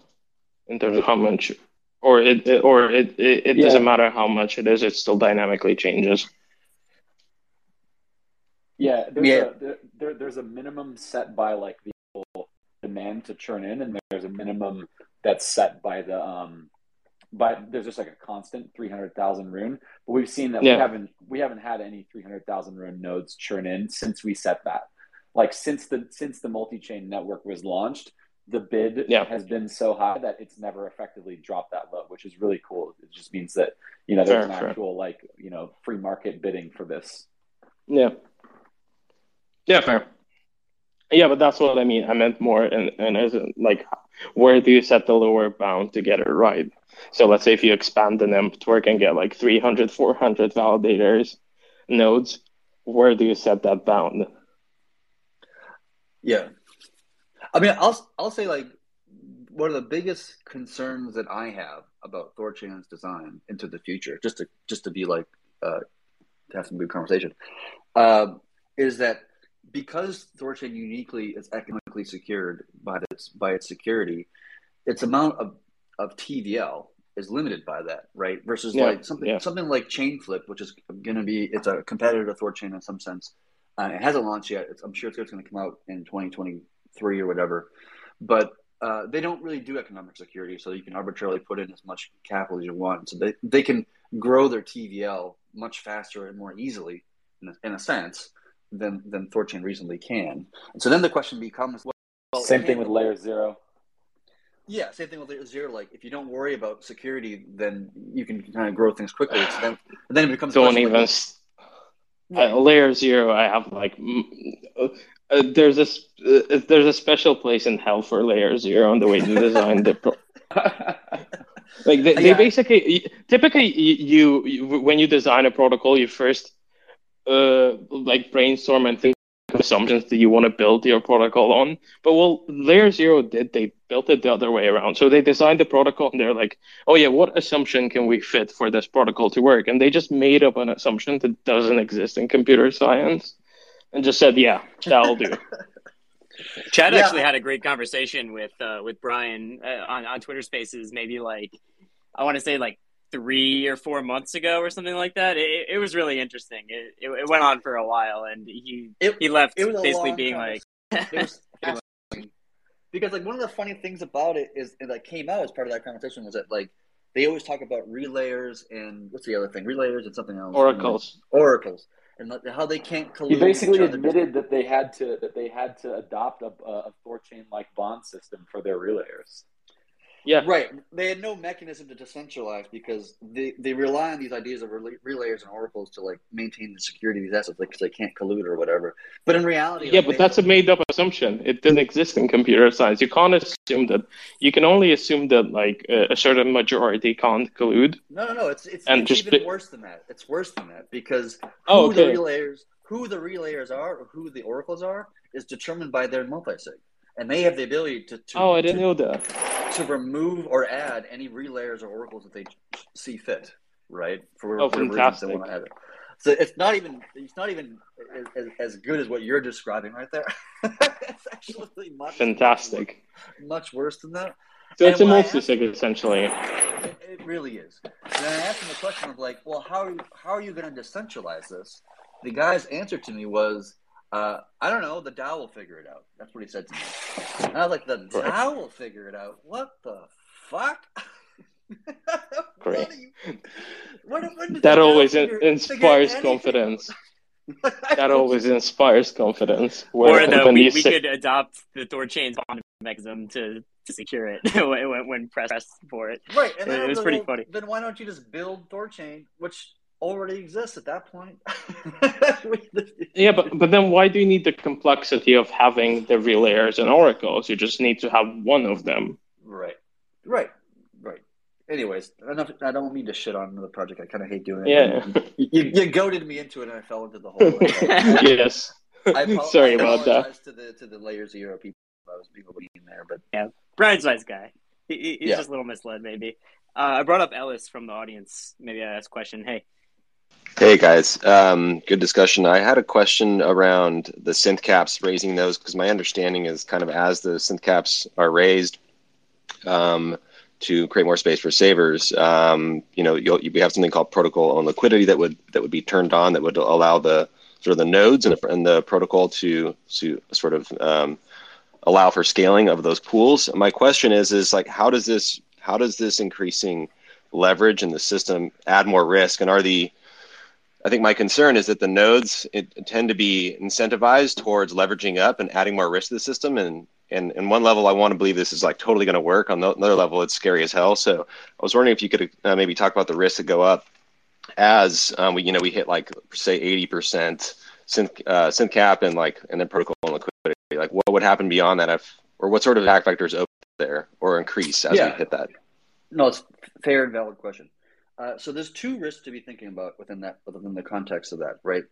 [SPEAKER 3] In terms of how much, or it, it or it it, it
[SPEAKER 2] Yeah.
[SPEAKER 3] doesn't matter how much it is. It still dynamically changes.
[SPEAKER 2] Yeah, there's
[SPEAKER 4] Yeah.
[SPEAKER 2] A, there, there, there's a minimum set by like the actual demand to churn in, and there's a minimum that's set by the um, by there's just like a constant three hundred thousand rune. But we've seen that
[SPEAKER 3] Yeah.
[SPEAKER 2] we haven't we haven't had any three hundred thousand rune nodes churn in since we set that. Like since the since the multi chain network was launched, the bid
[SPEAKER 3] Yeah.
[SPEAKER 2] has been so high that it's never effectively dropped that low, which is really cool. It just means that you know there's
[SPEAKER 3] Fair,
[SPEAKER 2] an actual like you know free market bidding for this.
[SPEAKER 3] Yeah. Yeah, fair. Yeah, but that's what I mean. I meant more and in as like where do you set the lower bound to get it right? So let's say if you expand the network and get like 300, 400 validators nodes, where do you set that bound?
[SPEAKER 4] Yeah, I mean, I'll I'll say like one of the biggest concerns that I have about Thorchain's design into the future, just to just to be like uh, to have some good conversation, uh, is that because Thorchain uniquely is economically secured by its by its security, its amount of of TVL is limited by that, right? Versus
[SPEAKER 3] Yeah,
[SPEAKER 4] like something
[SPEAKER 3] yeah.
[SPEAKER 4] something like Chainflip, which is going to be it's a competitor to Thorchain in some sense. Uh, it hasn't launched yet. It's, I'm sure it's going to come out in 2023 or whatever. But uh, they don't really do economic security, so you can arbitrarily put in as much capital as you want. So they, they can grow their TVL much faster and more easily, in a, in a sense, than than Thorchain reasonably can. And so then the question becomes, well,
[SPEAKER 2] Same thing with layer zero.
[SPEAKER 4] yeah, same thing with layer zero. Like if you don't worry about security, then you can kind of grow things quickly. So then, then it becomes
[SPEAKER 3] Don't even.
[SPEAKER 4] like,
[SPEAKER 3] s uh, layer zero, I have like. Uh, uh, there's a s- uh, there's a special place in hell for layer zero and the way they designed the pro- *laughs* Like they, they basically typically you, you when you design a protocol, you first uh like brainstorm and think of assumptions that you want to build your protocol on. But well, layer zero did they built it the other way around. So they designed the protocol and they're like, oh yeah, what assumption can we fit for this protocol to work? And they just made up an assumption that doesn't exist in computer science, and just said, yeah, that'll do. *laughs*
[SPEAKER 1] Chad
[SPEAKER 4] Yeah.
[SPEAKER 1] actually had a great conversation with uh, with Bryan uh, on on Twitter Spaces. Maybe like I want to say like three or four months ago or something like that. It, it was really interesting. It, it, it went on for a while, and he
[SPEAKER 4] It-
[SPEAKER 1] he left
[SPEAKER 4] it was
[SPEAKER 1] basically
[SPEAKER 4] long
[SPEAKER 1] being like,
[SPEAKER 4] was *laughs* because like one of the funny things about it is that came out as part of that conversation was that like they always talk about relayers and what's the other thing? Relayers and something else.
[SPEAKER 3] Oracles.
[SPEAKER 4] Oracles. And like, how they can't collude
[SPEAKER 2] He basically
[SPEAKER 4] each other.
[SPEAKER 2] admitted that they had to that they had to adopt a, a Thorchain like bond system for their relayers.
[SPEAKER 3] Yeah,
[SPEAKER 4] Right. They had no mechanism to decentralize because they, they rely on these ideas of relay, relayers and oracles to like maintain the security of these assets because they can't collude or whatever. But in reality,
[SPEAKER 3] Yeah,
[SPEAKER 4] like,
[SPEAKER 3] but that's a made up assumption. It doesn't exist in computer science. You can't assume that. You can only assume that like a a certain majority can't collude.
[SPEAKER 4] No, no, no. It's it's,
[SPEAKER 3] And
[SPEAKER 4] it's
[SPEAKER 3] just
[SPEAKER 4] even
[SPEAKER 3] bi-
[SPEAKER 4] worse than that. It's worse than that because oh, who
[SPEAKER 3] Oh,
[SPEAKER 4] the relayers, who the relayers are, or who the oracles are, is determined by their multisig, and they have the ability to to,
[SPEAKER 3] Oh, I didn't
[SPEAKER 4] to,
[SPEAKER 3] know that.
[SPEAKER 4] To remove or add any relayers or oracles that they see fit, right? For
[SPEAKER 3] Oh,
[SPEAKER 4] whatever reasons they want to add it. So it's not even it's not even as, as, good as what you're describing right there. *laughs* it's actually much
[SPEAKER 3] Fantastic.
[SPEAKER 4] much worse than that.
[SPEAKER 3] So
[SPEAKER 4] And
[SPEAKER 3] it's a multi-sig essentially.
[SPEAKER 4] It, it really is. And I asked him the question of like, well, how are you, how are you going to decentralize this? The guy's answer to me was, uh, I don't know. The DAO will figure it out. That's what he said to me. And I was like, the
[SPEAKER 3] Right.
[SPEAKER 4] DAO will figure it out. What the fuck? *laughs*
[SPEAKER 3] Great.
[SPEAKER 4] What you- when- when
[SPEAKER 3] That always in-
[SPEAKER 4] figure- figure
[SPEAKER 3] inspires
[SPEAKER 4] anything
[SPEAKER 3] confidence. *laughs* That always inspires confidence.
[SPEAKER 1] or
[SPEAKER 3] Where
[SPEAKER 1] the,
[SPEAKER 3] when
[SPEAKER 1] we, we
[SPEAKER 3] say-
[SPEAKER 1] could adopt the Thorchain's bond mechanism to to secure it *laughs* when, when- when pressed for it.
[SPEAKER 4] Right, and then
[SPEAKER 1] It was pretty
[SPEAKER 4] well,
[SPEAKER 1] funny.
[SPEAKER 4] Then why don't you just build Thorchain, which already exists at that point? *laughs*
[SPEAKER 3] Yeah, but but then why do you need the complexity of having the relayers and oracles? You just need to have one of them.
[SPEAKER 4] Right, right, right. Anyways, enough. I don't mean to shit on the project. I kind of hate doing it.
[SPEAKER 3] Yeah.
[SPEAKER 4] you, you, you goaded me into it, and I fell into the hole. *laughs*
[SPEAKER 3] Yes.
[SPEAKER 4] I, apo- *laughs*
[SPEAKER 3] Sorry about that.
[SPEAKER 4] to the to the layer zero people. I was being there, but
[SPEAKER 1] Bryan's a nice guy. He- he's
[SPEAKER 4] Yeah.
[SPEAKER 1] just a little misled, maybe. Uh, I brought up Ellis from the audience. Maybe I asked a question. Hey,
[SPEAKER 6] Hey guys, um, good discussion. I had a question around the synth caps, raising those, because my understanding is kind of as the synth caps are raised um, to create more space for savers, um, you know, you'll, we have something called protocol owned liquidity that would that would be turned on that would allow the sort of the nodes and the, and the protocol to to sort of um, allow for scaling of those pools. My question is is like how does this how does this increasing leverage in the system add more risk, and are the I think my concern is that the nodes tend to be incentivized towards leveraging up and adding more risk to the system. And and in one level, I want to believe this is like totally going to work. On the another level, it's scary as hell. So I was wondering if you could uh, maybe talk about the risks that go up as um, we you know we hit like say eighty percent synth uh, synth cap and like and then protocol owned liquidity. Like what would happen beyond that if or what sort of attack vectors open there or increase as yeah. we hit that?
[SPEAKER 4] No, it's fair and valid question. Uh, so there's two risks to be thinking about within that within the context of that, right?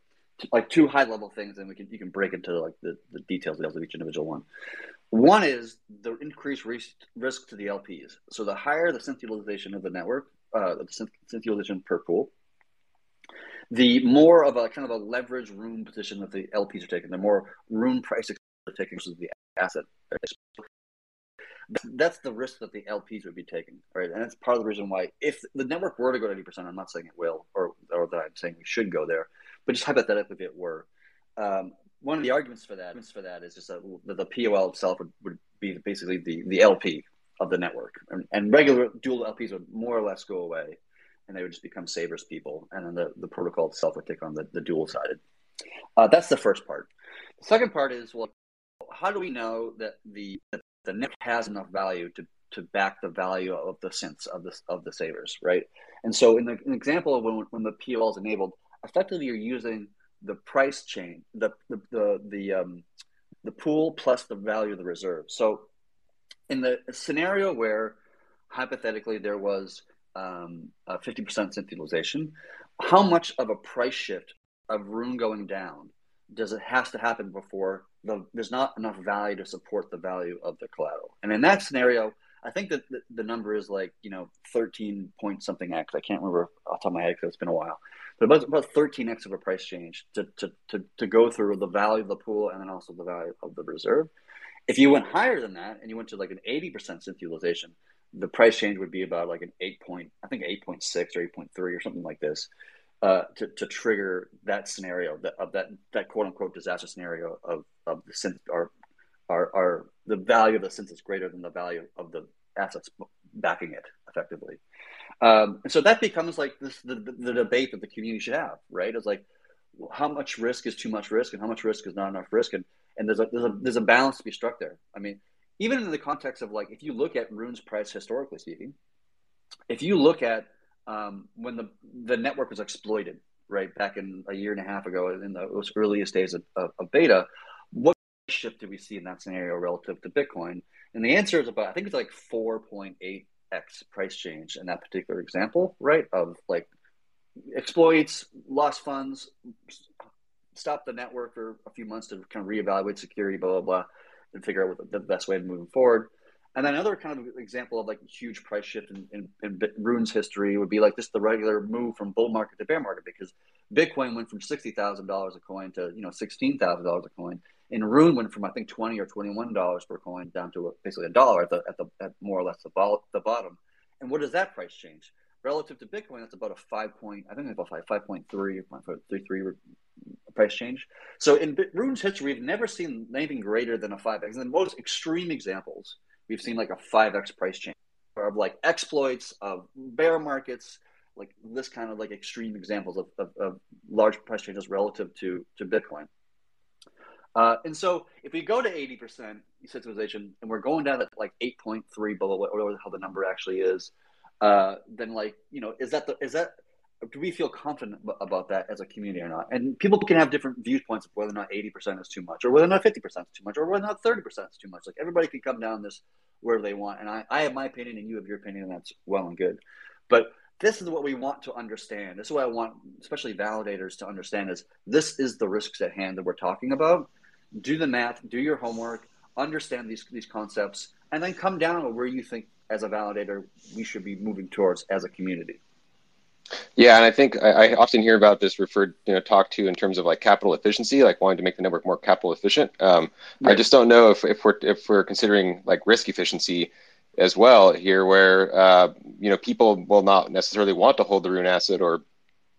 [SPEAKER 4] Like two high level things, and we can you can break into like the, the details of each individual one. One is the increased risk, risk to the LPs. So the higher the synth utilization of the network, uh, the utilization per pool, the more of a kind of a leverage rune position that the LPs are taking, the more rune price are taking versus the asset that's the risk that the LPs would be taking, right? And that's part of the reason why, if the network were to go to 80%, I'm not saying it will, or, or that I'm saying we should go there, but just hypothetically, if it were, um, one of the arguments for that, for that is just that the POL itself would, would be basically the, the LP of the network, and, and regular dual LPs would more or less go away, and they would just become savers people, and then the, the protocol itself would take on the, the dual sided. Uh, that's the first part. The second part is well, how do we know that the that the NIP has enough value to to back the value of the synths of the of the savers, right? And so, in the an example of when when the POL is enabled, effectively you're using the price chain, the the the the, um, the pool plus the value of the reserve. So, in the scenario where hypothetically there was um, a 50% synth utilization, how much of a price shift of Rune going down does it has to happen before the, there's not enough value to support the value of the collateral. And in that scenario, I think that the, the number is like, you know, 13 point something X. I can't remember off the top of my head because it's been a while. But about, about 13X of a price change to, to, to, to go through the value of the pool and then also the value of the reserve. If you went higher than that and you went to like an 80% synth utilization, the price change would be about like an 8 point, I think 8.6 or 8.3 or something like this uh, to, to trigger that scenario that, of that that quote unquote disaster scenario of of the synth or are are the value of the is greater than the value of the assets backing it effectively. Um, and so that becomes like this the, the, the, debate that the community should have, right? It's like how much risk is too much risk and how much risk is not enough risk, and and there's a there's a there's a balance to be struck there. I mean, even in the context of like if you look at Rune's price historically speaking, if you look at um, when the the network was exploited, right back in a year and a half ago, in the, earliest days of, of, of beta, what shift did we see in that scenario relative to Bitcoin? And the answer is about I think it's like four point eight x price change in that particular example, right? Of like exploits, lost funds, stop the network for a few months to kind of reevaluate security, blah blah blah, and figure out what the best way to move forward. And then another kind of example of like a huge price shift in, in, in Rune's history would be like just the regular move from bull market to bear market because Bitcoin went from sixty thousand dollars a coin to you know sixteen thousand dollars a coin, and Rune went from I think twenty or twenty one dollars per coin down to basically a dollar at the at the at more or less the, the bottom. And what does that price change relative to Bitcoin? That's about a five point I think about five five point three three three price change. So in Rune's history, we've never seen anything greater than a five x. And the most extreme examples we've seen like a 5x price change of like exploits of bear markets like this kind of like extreme examples of, of, of large price changes relative to to bitcoin. Uh, and so if we go to 80% centralization and we're going down at like 8.3 below whatever how the number actually is uh, then like you know is that the is that do we feel confident about that as a community or not? And people can have different viewpoints of whether or not 80% is too much, or whether or not 50% is too much, or whether or not 30% is too much. Like everybody can come down this wherever they want. And I, I have my opinion and you have your opinion, and that's well and good. But this is what we want to understand. This is what I want, especially validators, to understand is this is the risks at hand that we're talking about. Do the math, do your homework, understand these these concepts, and then come down to where you think as a validator we should be moving towards as a community.
[SPEAKER 6] Yeah, and I think I, I, often hear about this referred, you know, talked to in terms of like capital efficiency, like wanting to make the network more capital efficient. Um, right. I just don't know if, if we're if we're considering like risk efficiency as well here, where uh, you know people will not necessarily want to hold the Rune asset or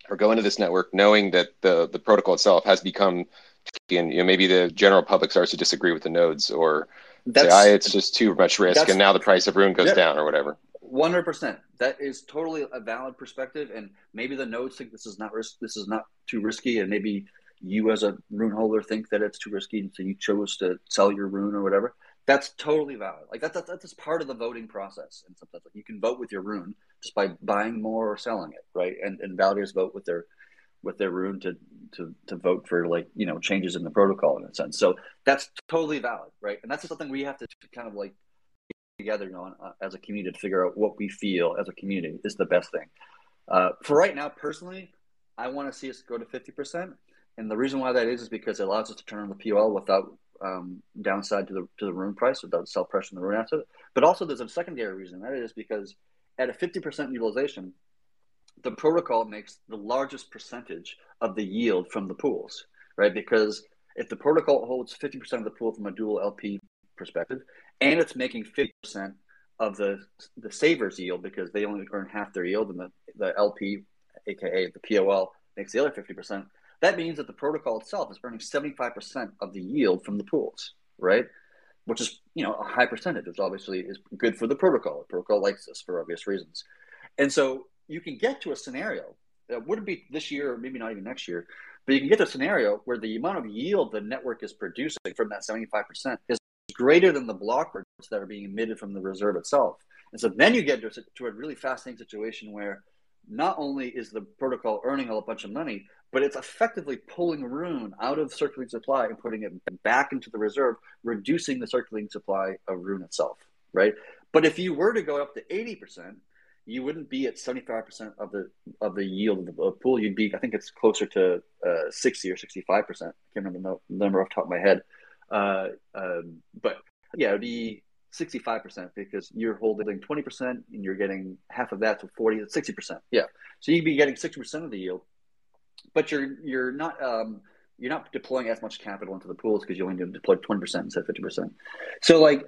[SPEAKER 6] or go into this network knowing that the the protocol itself has become and you know maybe the general public starts to disagree with the nodes or that's, say, it's just too much risk and now the price of Rune goes yeah. down or whatever.
[SPEAKER 4] One hundred percent. That is totally a valid perspective, and maybe the nodes think this is not risk. This is not too risky, and maybe you as a rune holder think that it's too risky, and so you chose to sell your rune or whatever. That's totally valid. Like that's that's, that's just part of the voting process, and sometimes like you can vote with your rune just by buying more or selling it, right? And and validators vote with their with their rune to to to vote for like you know changes in the protocol in a sense. So that's totally valid, right? And that's something we have to kind of like together, you know, uh, as a community to figure out what we feel as a community is the best thing. Uh, for right now, personally, I want to see us go to 50%. And the reason why that is is because it allows us to turn on the POL without um, downside to the to the rune price, without sell pressure in the rune asset. But also, there's a secondary reason. That is because at a 50% utilization, the protocol makes the largest percentage of the yield from the pools, right? Because if the protocol holds 50% of the pool from a dual LP perspective, and it's making 50% of the the savers yield because they only earn half their yield and the, the LP, aka the POL, makes the other 50%. That means that the protocol itself is earning 75% of the yield from the pools, right? Which is, you know, a high percentage, which obviously is good for the protocol. The protocol likes this for obvious reasons. And so you can get to a scenario that wouldn't be this year or maybe not even next year, but you can get to a scenario where the amount of yield the network is producing from that 75% is greater than the block rewards that are being emitted from the reserve itself. And so then you get to a, to a really fascinating situation where not only is the protocol earning a bunch of money, but it's effectively pulling Rune out of circulating supply and putting it back into the reserve, reducing the circulating supply of Rune itself, right? But if you were to go up to 80%, you wouldn't be at 75% of the of the yield of the pool. You'd be, I think it's closer to uh, 60 or 65%. I can't remember the number off the top of my head. Uh, um, but yeah, it'd be 65% because you're holding 20% and you're getting half of that to 40 to 60%. Yeah. So you'd be getting 60% of the yield, but you're, you're not, um, you're not deploying as much capital into the pools because you only deploy 20% instead of 50%. So like,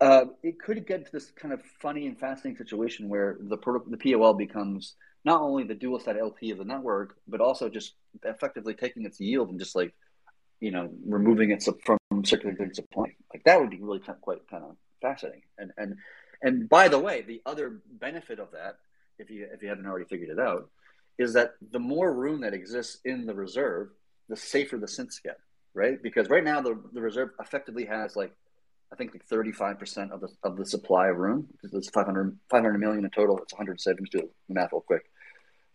[SPEAKER 4] uh, it could get to this kind of funny and fascinating situation where the the POL becomes not only the dual side LP of the network, but also just effectively taking its yield and just like you know, removing it from circulating supply. Like that would be really kind of, quite kind of fascinating. And and and by the way, the other benefit of that, if you if you haven't already figured it out, is that the more rune that exists in the reserve, the safer the synths get, right? Because right now the, the reserve effectively has like I think like 35% of the of the supply of because it's 500, 500 million in total. It's one hundred 170. Do the math real quick.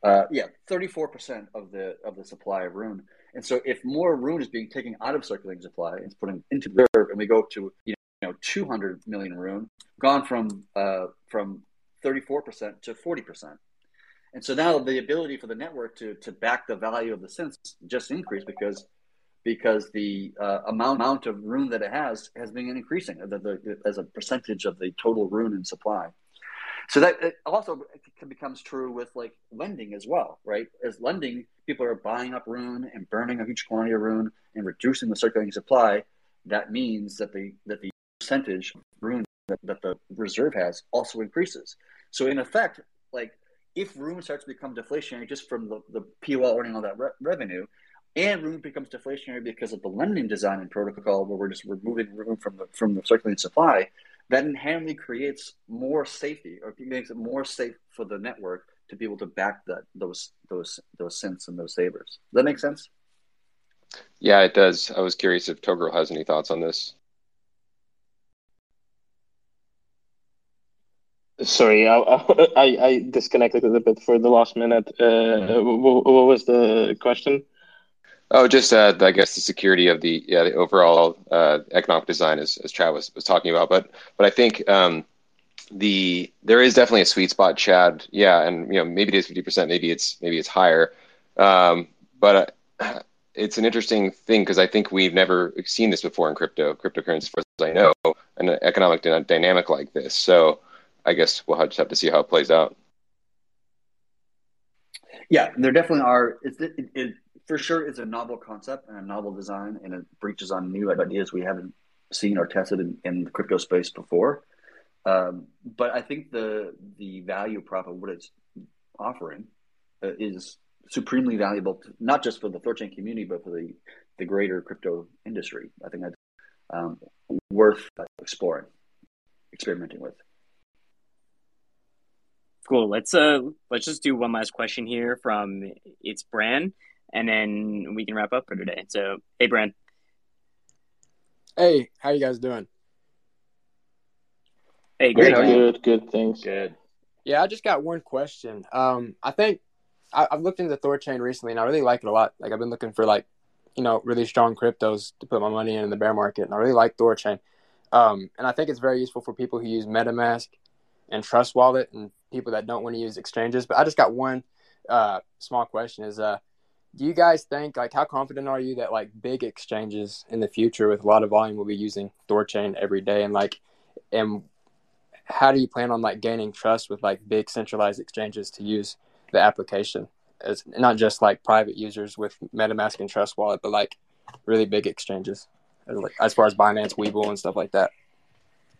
[SPEAKER 4] Uh, yeah, 34% of the of the supply of Rune. And so if more rune is being taken out of circulating supply and it's put into reserve, and we go to you know 200 million rune, gone from uh, from 34% to 40%. And so now the ability for the network to to back the value of the synths just increased because because the uh, amount, amount of rune that it has has been increasing the, the, as a percentage of the total rune in supply. So that also becomes true with like lending as well, right? As lending, people are buying up rune and burning a huge quantity of rune and reducing the circulating supply. That means that the that the percentage of rune that, that the reserve has also increases. So in effect, like if rune starts to become deflationary just from the, the POL earning all that re- revenue, and rune becomes deflationary because of the lending design and protocol where we're just removing rune from the from the circulating supply, that inherently creates more safety or makes it more safe for the network to be able to back that those those those synths and those savers. Does that make sense?
[SPEAKER 6] Yeah, it does. I was curious if Toghrul has any thoughts on this.
[SPEAKER 3] Sorry, I, I, I disconnected a little bit for the last minute. Uh, what, what was the question?
[SPEAKER 6] Oh, just uh, I guess the security of the yeah the overall uh, economic design as, as Chad was, was talking about, but but I think um, the there is definitely a sweet spot, Chad. Yeah, and you know maybe it is fifty percent, maybe it's maybe it's higher, um, but uh, it's an interesting thing because I think we've never seen this before in crypto cryptocurrency, as far as I know, an economic dynamic like this. So I guess we'll just have to see how it plays out.
[SPEAKER 4] Yeah, there definitely are. It, it, it, for sure is a novel concept and a novel design, and it breaches on new ideas we haven't seen or tested in, in the crypto space before. Um, but I think the the value prop of what it's offering uh, is supremely valuable, to, not just for the Thorchain community, but for the, the greater crypto industry. I think that's um, worth exploring, experimenting with.
[SPEAKER 1] Cool. Let's uh let's just do one last question here from it's Bran, and then we can wrap up for today. So, hey, Bran.
[SPEAKER 7] Hey, how you guys doing?
[SPEAKER 1] Hey, great.
[SPEAKER 3] Good, good, thanks.
[SPEAKER 2] Good.
[SPEAKER 7] Yeah, I just got one question. Um, I think I, have looked into Thorchain recently, and I really like it a lot. Like I've been looking for like, you know, really strong cryptos to put my money in in the bear market, and I really like Thorchain. Um, and I think it's very useful for people who use MetaMask and Trust Wallet, and people that don't want to use exchanges. But I just got one uh, small question: Is uh, do you guys think like how confident are you that like big exchanges in the future with a lot of volume will be using Thorchain every day, and like, and how do you plan on like gaining trust with like big centralized exchanges to use the application as not just like private users with MetaMask and Trust Wallet, but like really big exchanges, as, far as Binance, Webull, and stuff like that.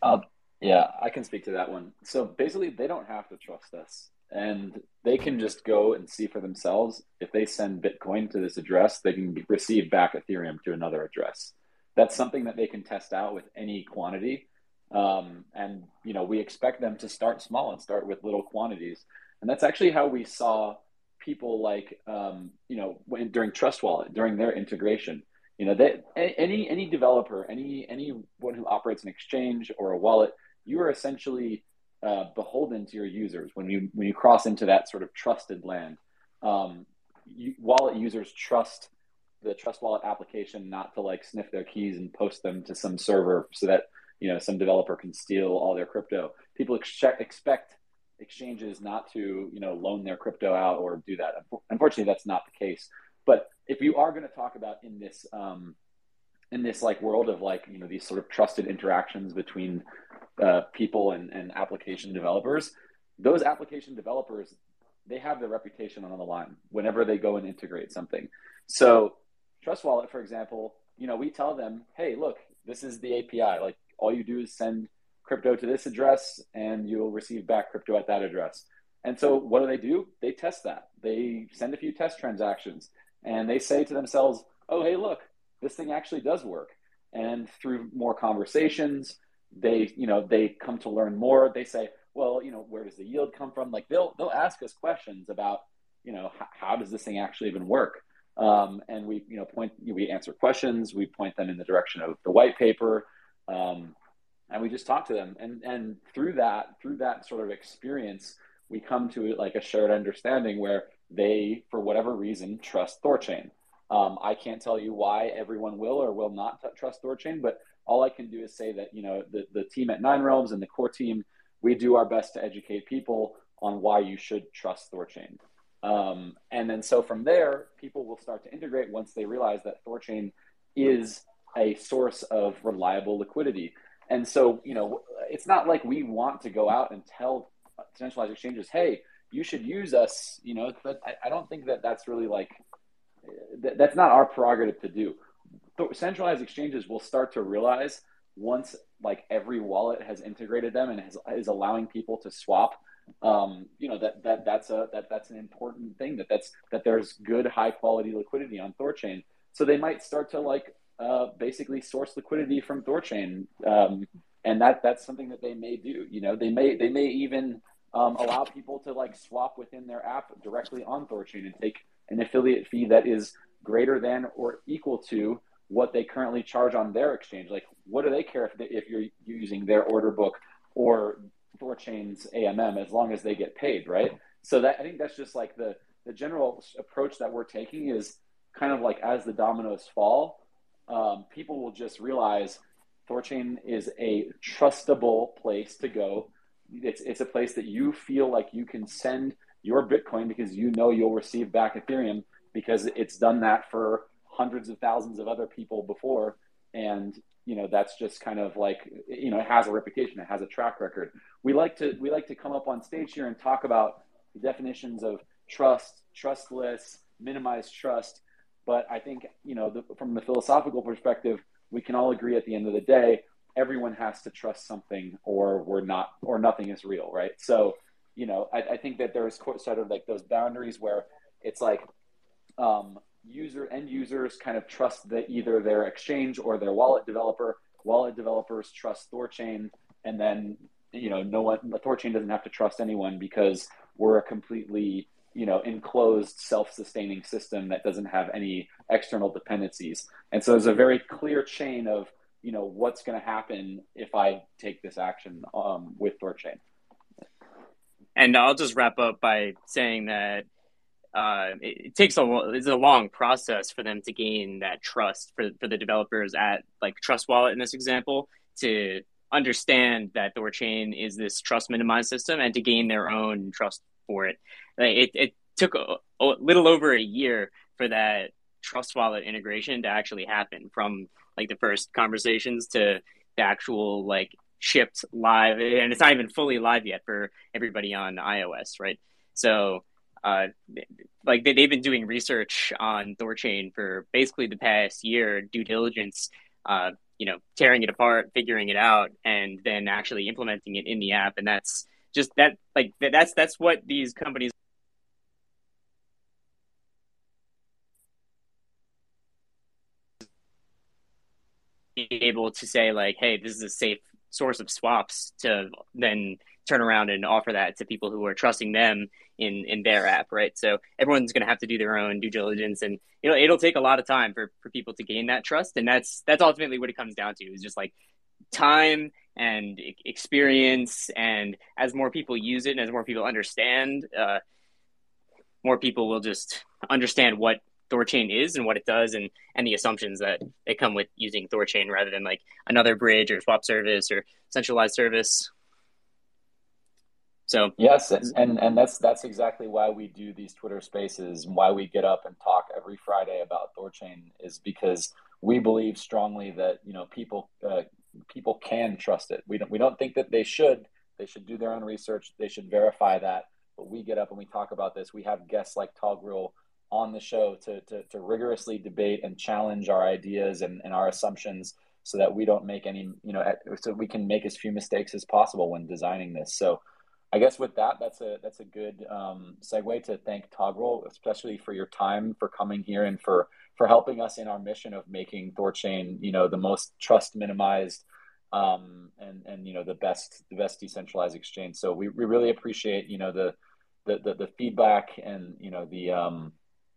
[SPEAKER 2] Uh, yeah, I can speak to that one. So basically, they don't have to trust us, and they can just go and see for themselves. If they send Bitcoin to this address, they can receive back Ethereum to another address. That's something that they can test out with any quantity. Um, and you know, we expect them to start small and start with little quantities and that's actually how we saw people like, um, you know, when, during Trust Wallet, during their integration. You know, that any any developer, any anyone who operates an exchange or a wallet, you are essentially uh, beholden to your users when you when you cross into that sort of trusted land. Um, you, wallet users trust the Trust Wallet application not to like sniff their keys and post them to some server so that you know some developer can steal all their crypto. People ex- expect exchanges not to you know loan their crypto out or do that. Unfortunately, that's not the case. But if you are going to talk about in this um, in this like world of like you know these sort of trusted interactions between uh, people and, and application developers, those application developers they have their reputation on the line whenever they go and integrate something. So Trust Wallet, for example, you know we tell them, hey, look, this is the API. Like all you do is send crypto to this address and you'll receive back crypto at that address. And so what do they do? They test that. They send a few test transactions and they say to themselves, oh, hey, look, this thing actually does work. And through more conversations, they, you know, they come to learn more. They say, well, you know, where does the yield come from? Like they'll, they'll ask us questions about, you know, how, how does this thing actually even work? Um, and we, you know, point, we answer questions. We point them in the direction of the white paper. Um, and we just talk to them. And and through that through that sort of experience we come to like a shared understanding where they for whatever reason trust thorchain. Um, i can't tell you why everyone will or will not t- trust thorchain but all i can do is say that you know the, the team at nine realms and the core team we do our best to educate people on why you should trust thorchain. Um, and then so from there people will start to integrate once they realize that thorchain is a source of reliable liquidity and so, you know, it's not like we want to go out and tell centralized exchanges, hey, you should use us, you know, but I, I don't think that that's really like, th- that's not our prerogative to do. But centralized exchanges will start to realize once like every wallet has integrated them and has, is allowing people to swap um, you know that that that's a that that's an important thing that that's that there's good high quality liquidity on Thorchain. So they might start to like uh, basically source liquidity from Thorchain, um, and that that's something that they may do. You know, they may they may even um, allow people to like swap within their app directly on Thorchain and take an affiliate fee that is greater than or equal to what they currently charge on their exchange. Like, what do they care if they, if you're using their order book or Thorchain's AMM as long as they get paid, right? So that I think that's just like the the general approach that we're taking is kind of like as the dominoes fall, um, people will just realize Thorchain is a trustable place to go. It's, it's a place that you feel like you can send your Bitcoin because you know you'll receive back Ethereum because it's done that for hundreds of thousands of other people before. And, you know, that's just kind of like, you know, it has a reputation, it has a track record. We like to, we like to come up on stage here and talk about the definitions of trust, trustless, minimize trust. But I think, you know, the, from the philosophical perspective, we can all agree at the end of the day, everyone has to trust something or we're not, or nothing is real, right? So, you know, I, I think that there's sort of like those boundaries where it's like um, user end users kind of trust that either their exchange or their wallet developer. Wallet developers trust Thorchain, and then you know, no one Thorchain doesn't have to trust anyone because we're a completely you know enclosed self-sustaining system that doesn't have any external dependencies. And so there's a very clear chain of you know what's going to happen if i take this action um, with thorchain
[SPEAKER 1] and i'll just wrap up by saying that uh, it, it, takes a it's a long process for them to gain that trust for for the developers at like Trust Wallet in this example to understand that Thorchain is this trust minimized system and to gain their own trust for it. It, it took a, a little over a year for that Trust Wallet integration to actually happen from like the first conversations to the actual like shipped live and it's not even fully live yet for everybody on iOS, right? So uh, like they, they've been doing research on Thorchain for basically the past year, due diligence, uh, you know, tearing it apart, figuring it out, and then actually implementing it in the app. And that's just that, like that's that's what these companies. able to say like hey this is a safe source of swaps to then turn around and offer that to people who are trusting them in in their app, right? So everyone's going to have to do their own due diligence, and you know it'll take a lot of time for for people to gain that trust, and that's that's ultimately what it comes down to is just like time and experience, and as more people use it and as more people understand, uh, more people will just understand what Thorchain is and what it does and and the assumptions that they come with using Thorchain rather than like another bridge or swap service or centralized service. So
[SPEAKER 2] yes, and and that's that's exactly why we do these Twitter Spaces and why we get up and talk every Friday about Thorchain is because we believe strongly that you know people uh, people can trust it. We don't we don't think that they should. They should do their own research. They should verify that. But we get up and we talk about this. We have guests like Toghrul on the show to, to, to rigorously debate and challenge our ideas and, and our assumptions so that we don't make any, you know, so we can make as few mistakes as possible when designing this. So I guess with that, that's a that's a good um, segue to thank Toghrul, especially for your time, for coming here, and for for helping us in our mission of making Thorchain, you know, the most trust minimized um, and and you know the best the best decentralized exchange. So we, we really appreciate you know the, the the the, feedback and you know the um,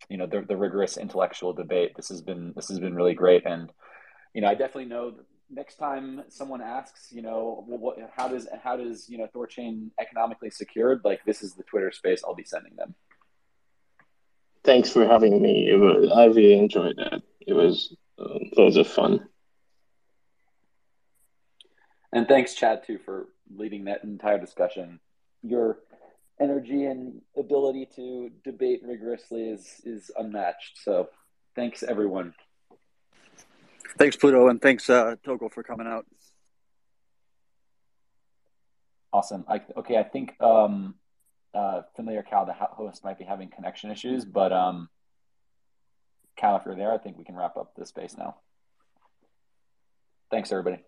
[SPEAKER 2] you know the, the rigorous intellectual debate. This has been this has been really great, and you know I definitely know next time someone asks, you know, well, what, how does how does you know Thorchain economically secured? Like this is the Twitter space I'll be sending them.
[SPEAKER 3] Thanks for having me. It was, I really enjoyed that. It was uh, loads of fun.
[SPEAKER 2] And thanks, Chad, too, for leading that entire discussion. Your energy and ability to debate rigorously is is unmatched. So, thanks, everyone.
[SPEAKER 4] Thanks, Pluto, and thanks, uh, Toghrul, for coming out.
[SPEAKER 2] Awesome. I, okay, I think um, uh, FamiliarCow, the host, might be having connection issues, but um, Cow, if you're there, I think we can wrap up the space now. Thanks, everybody.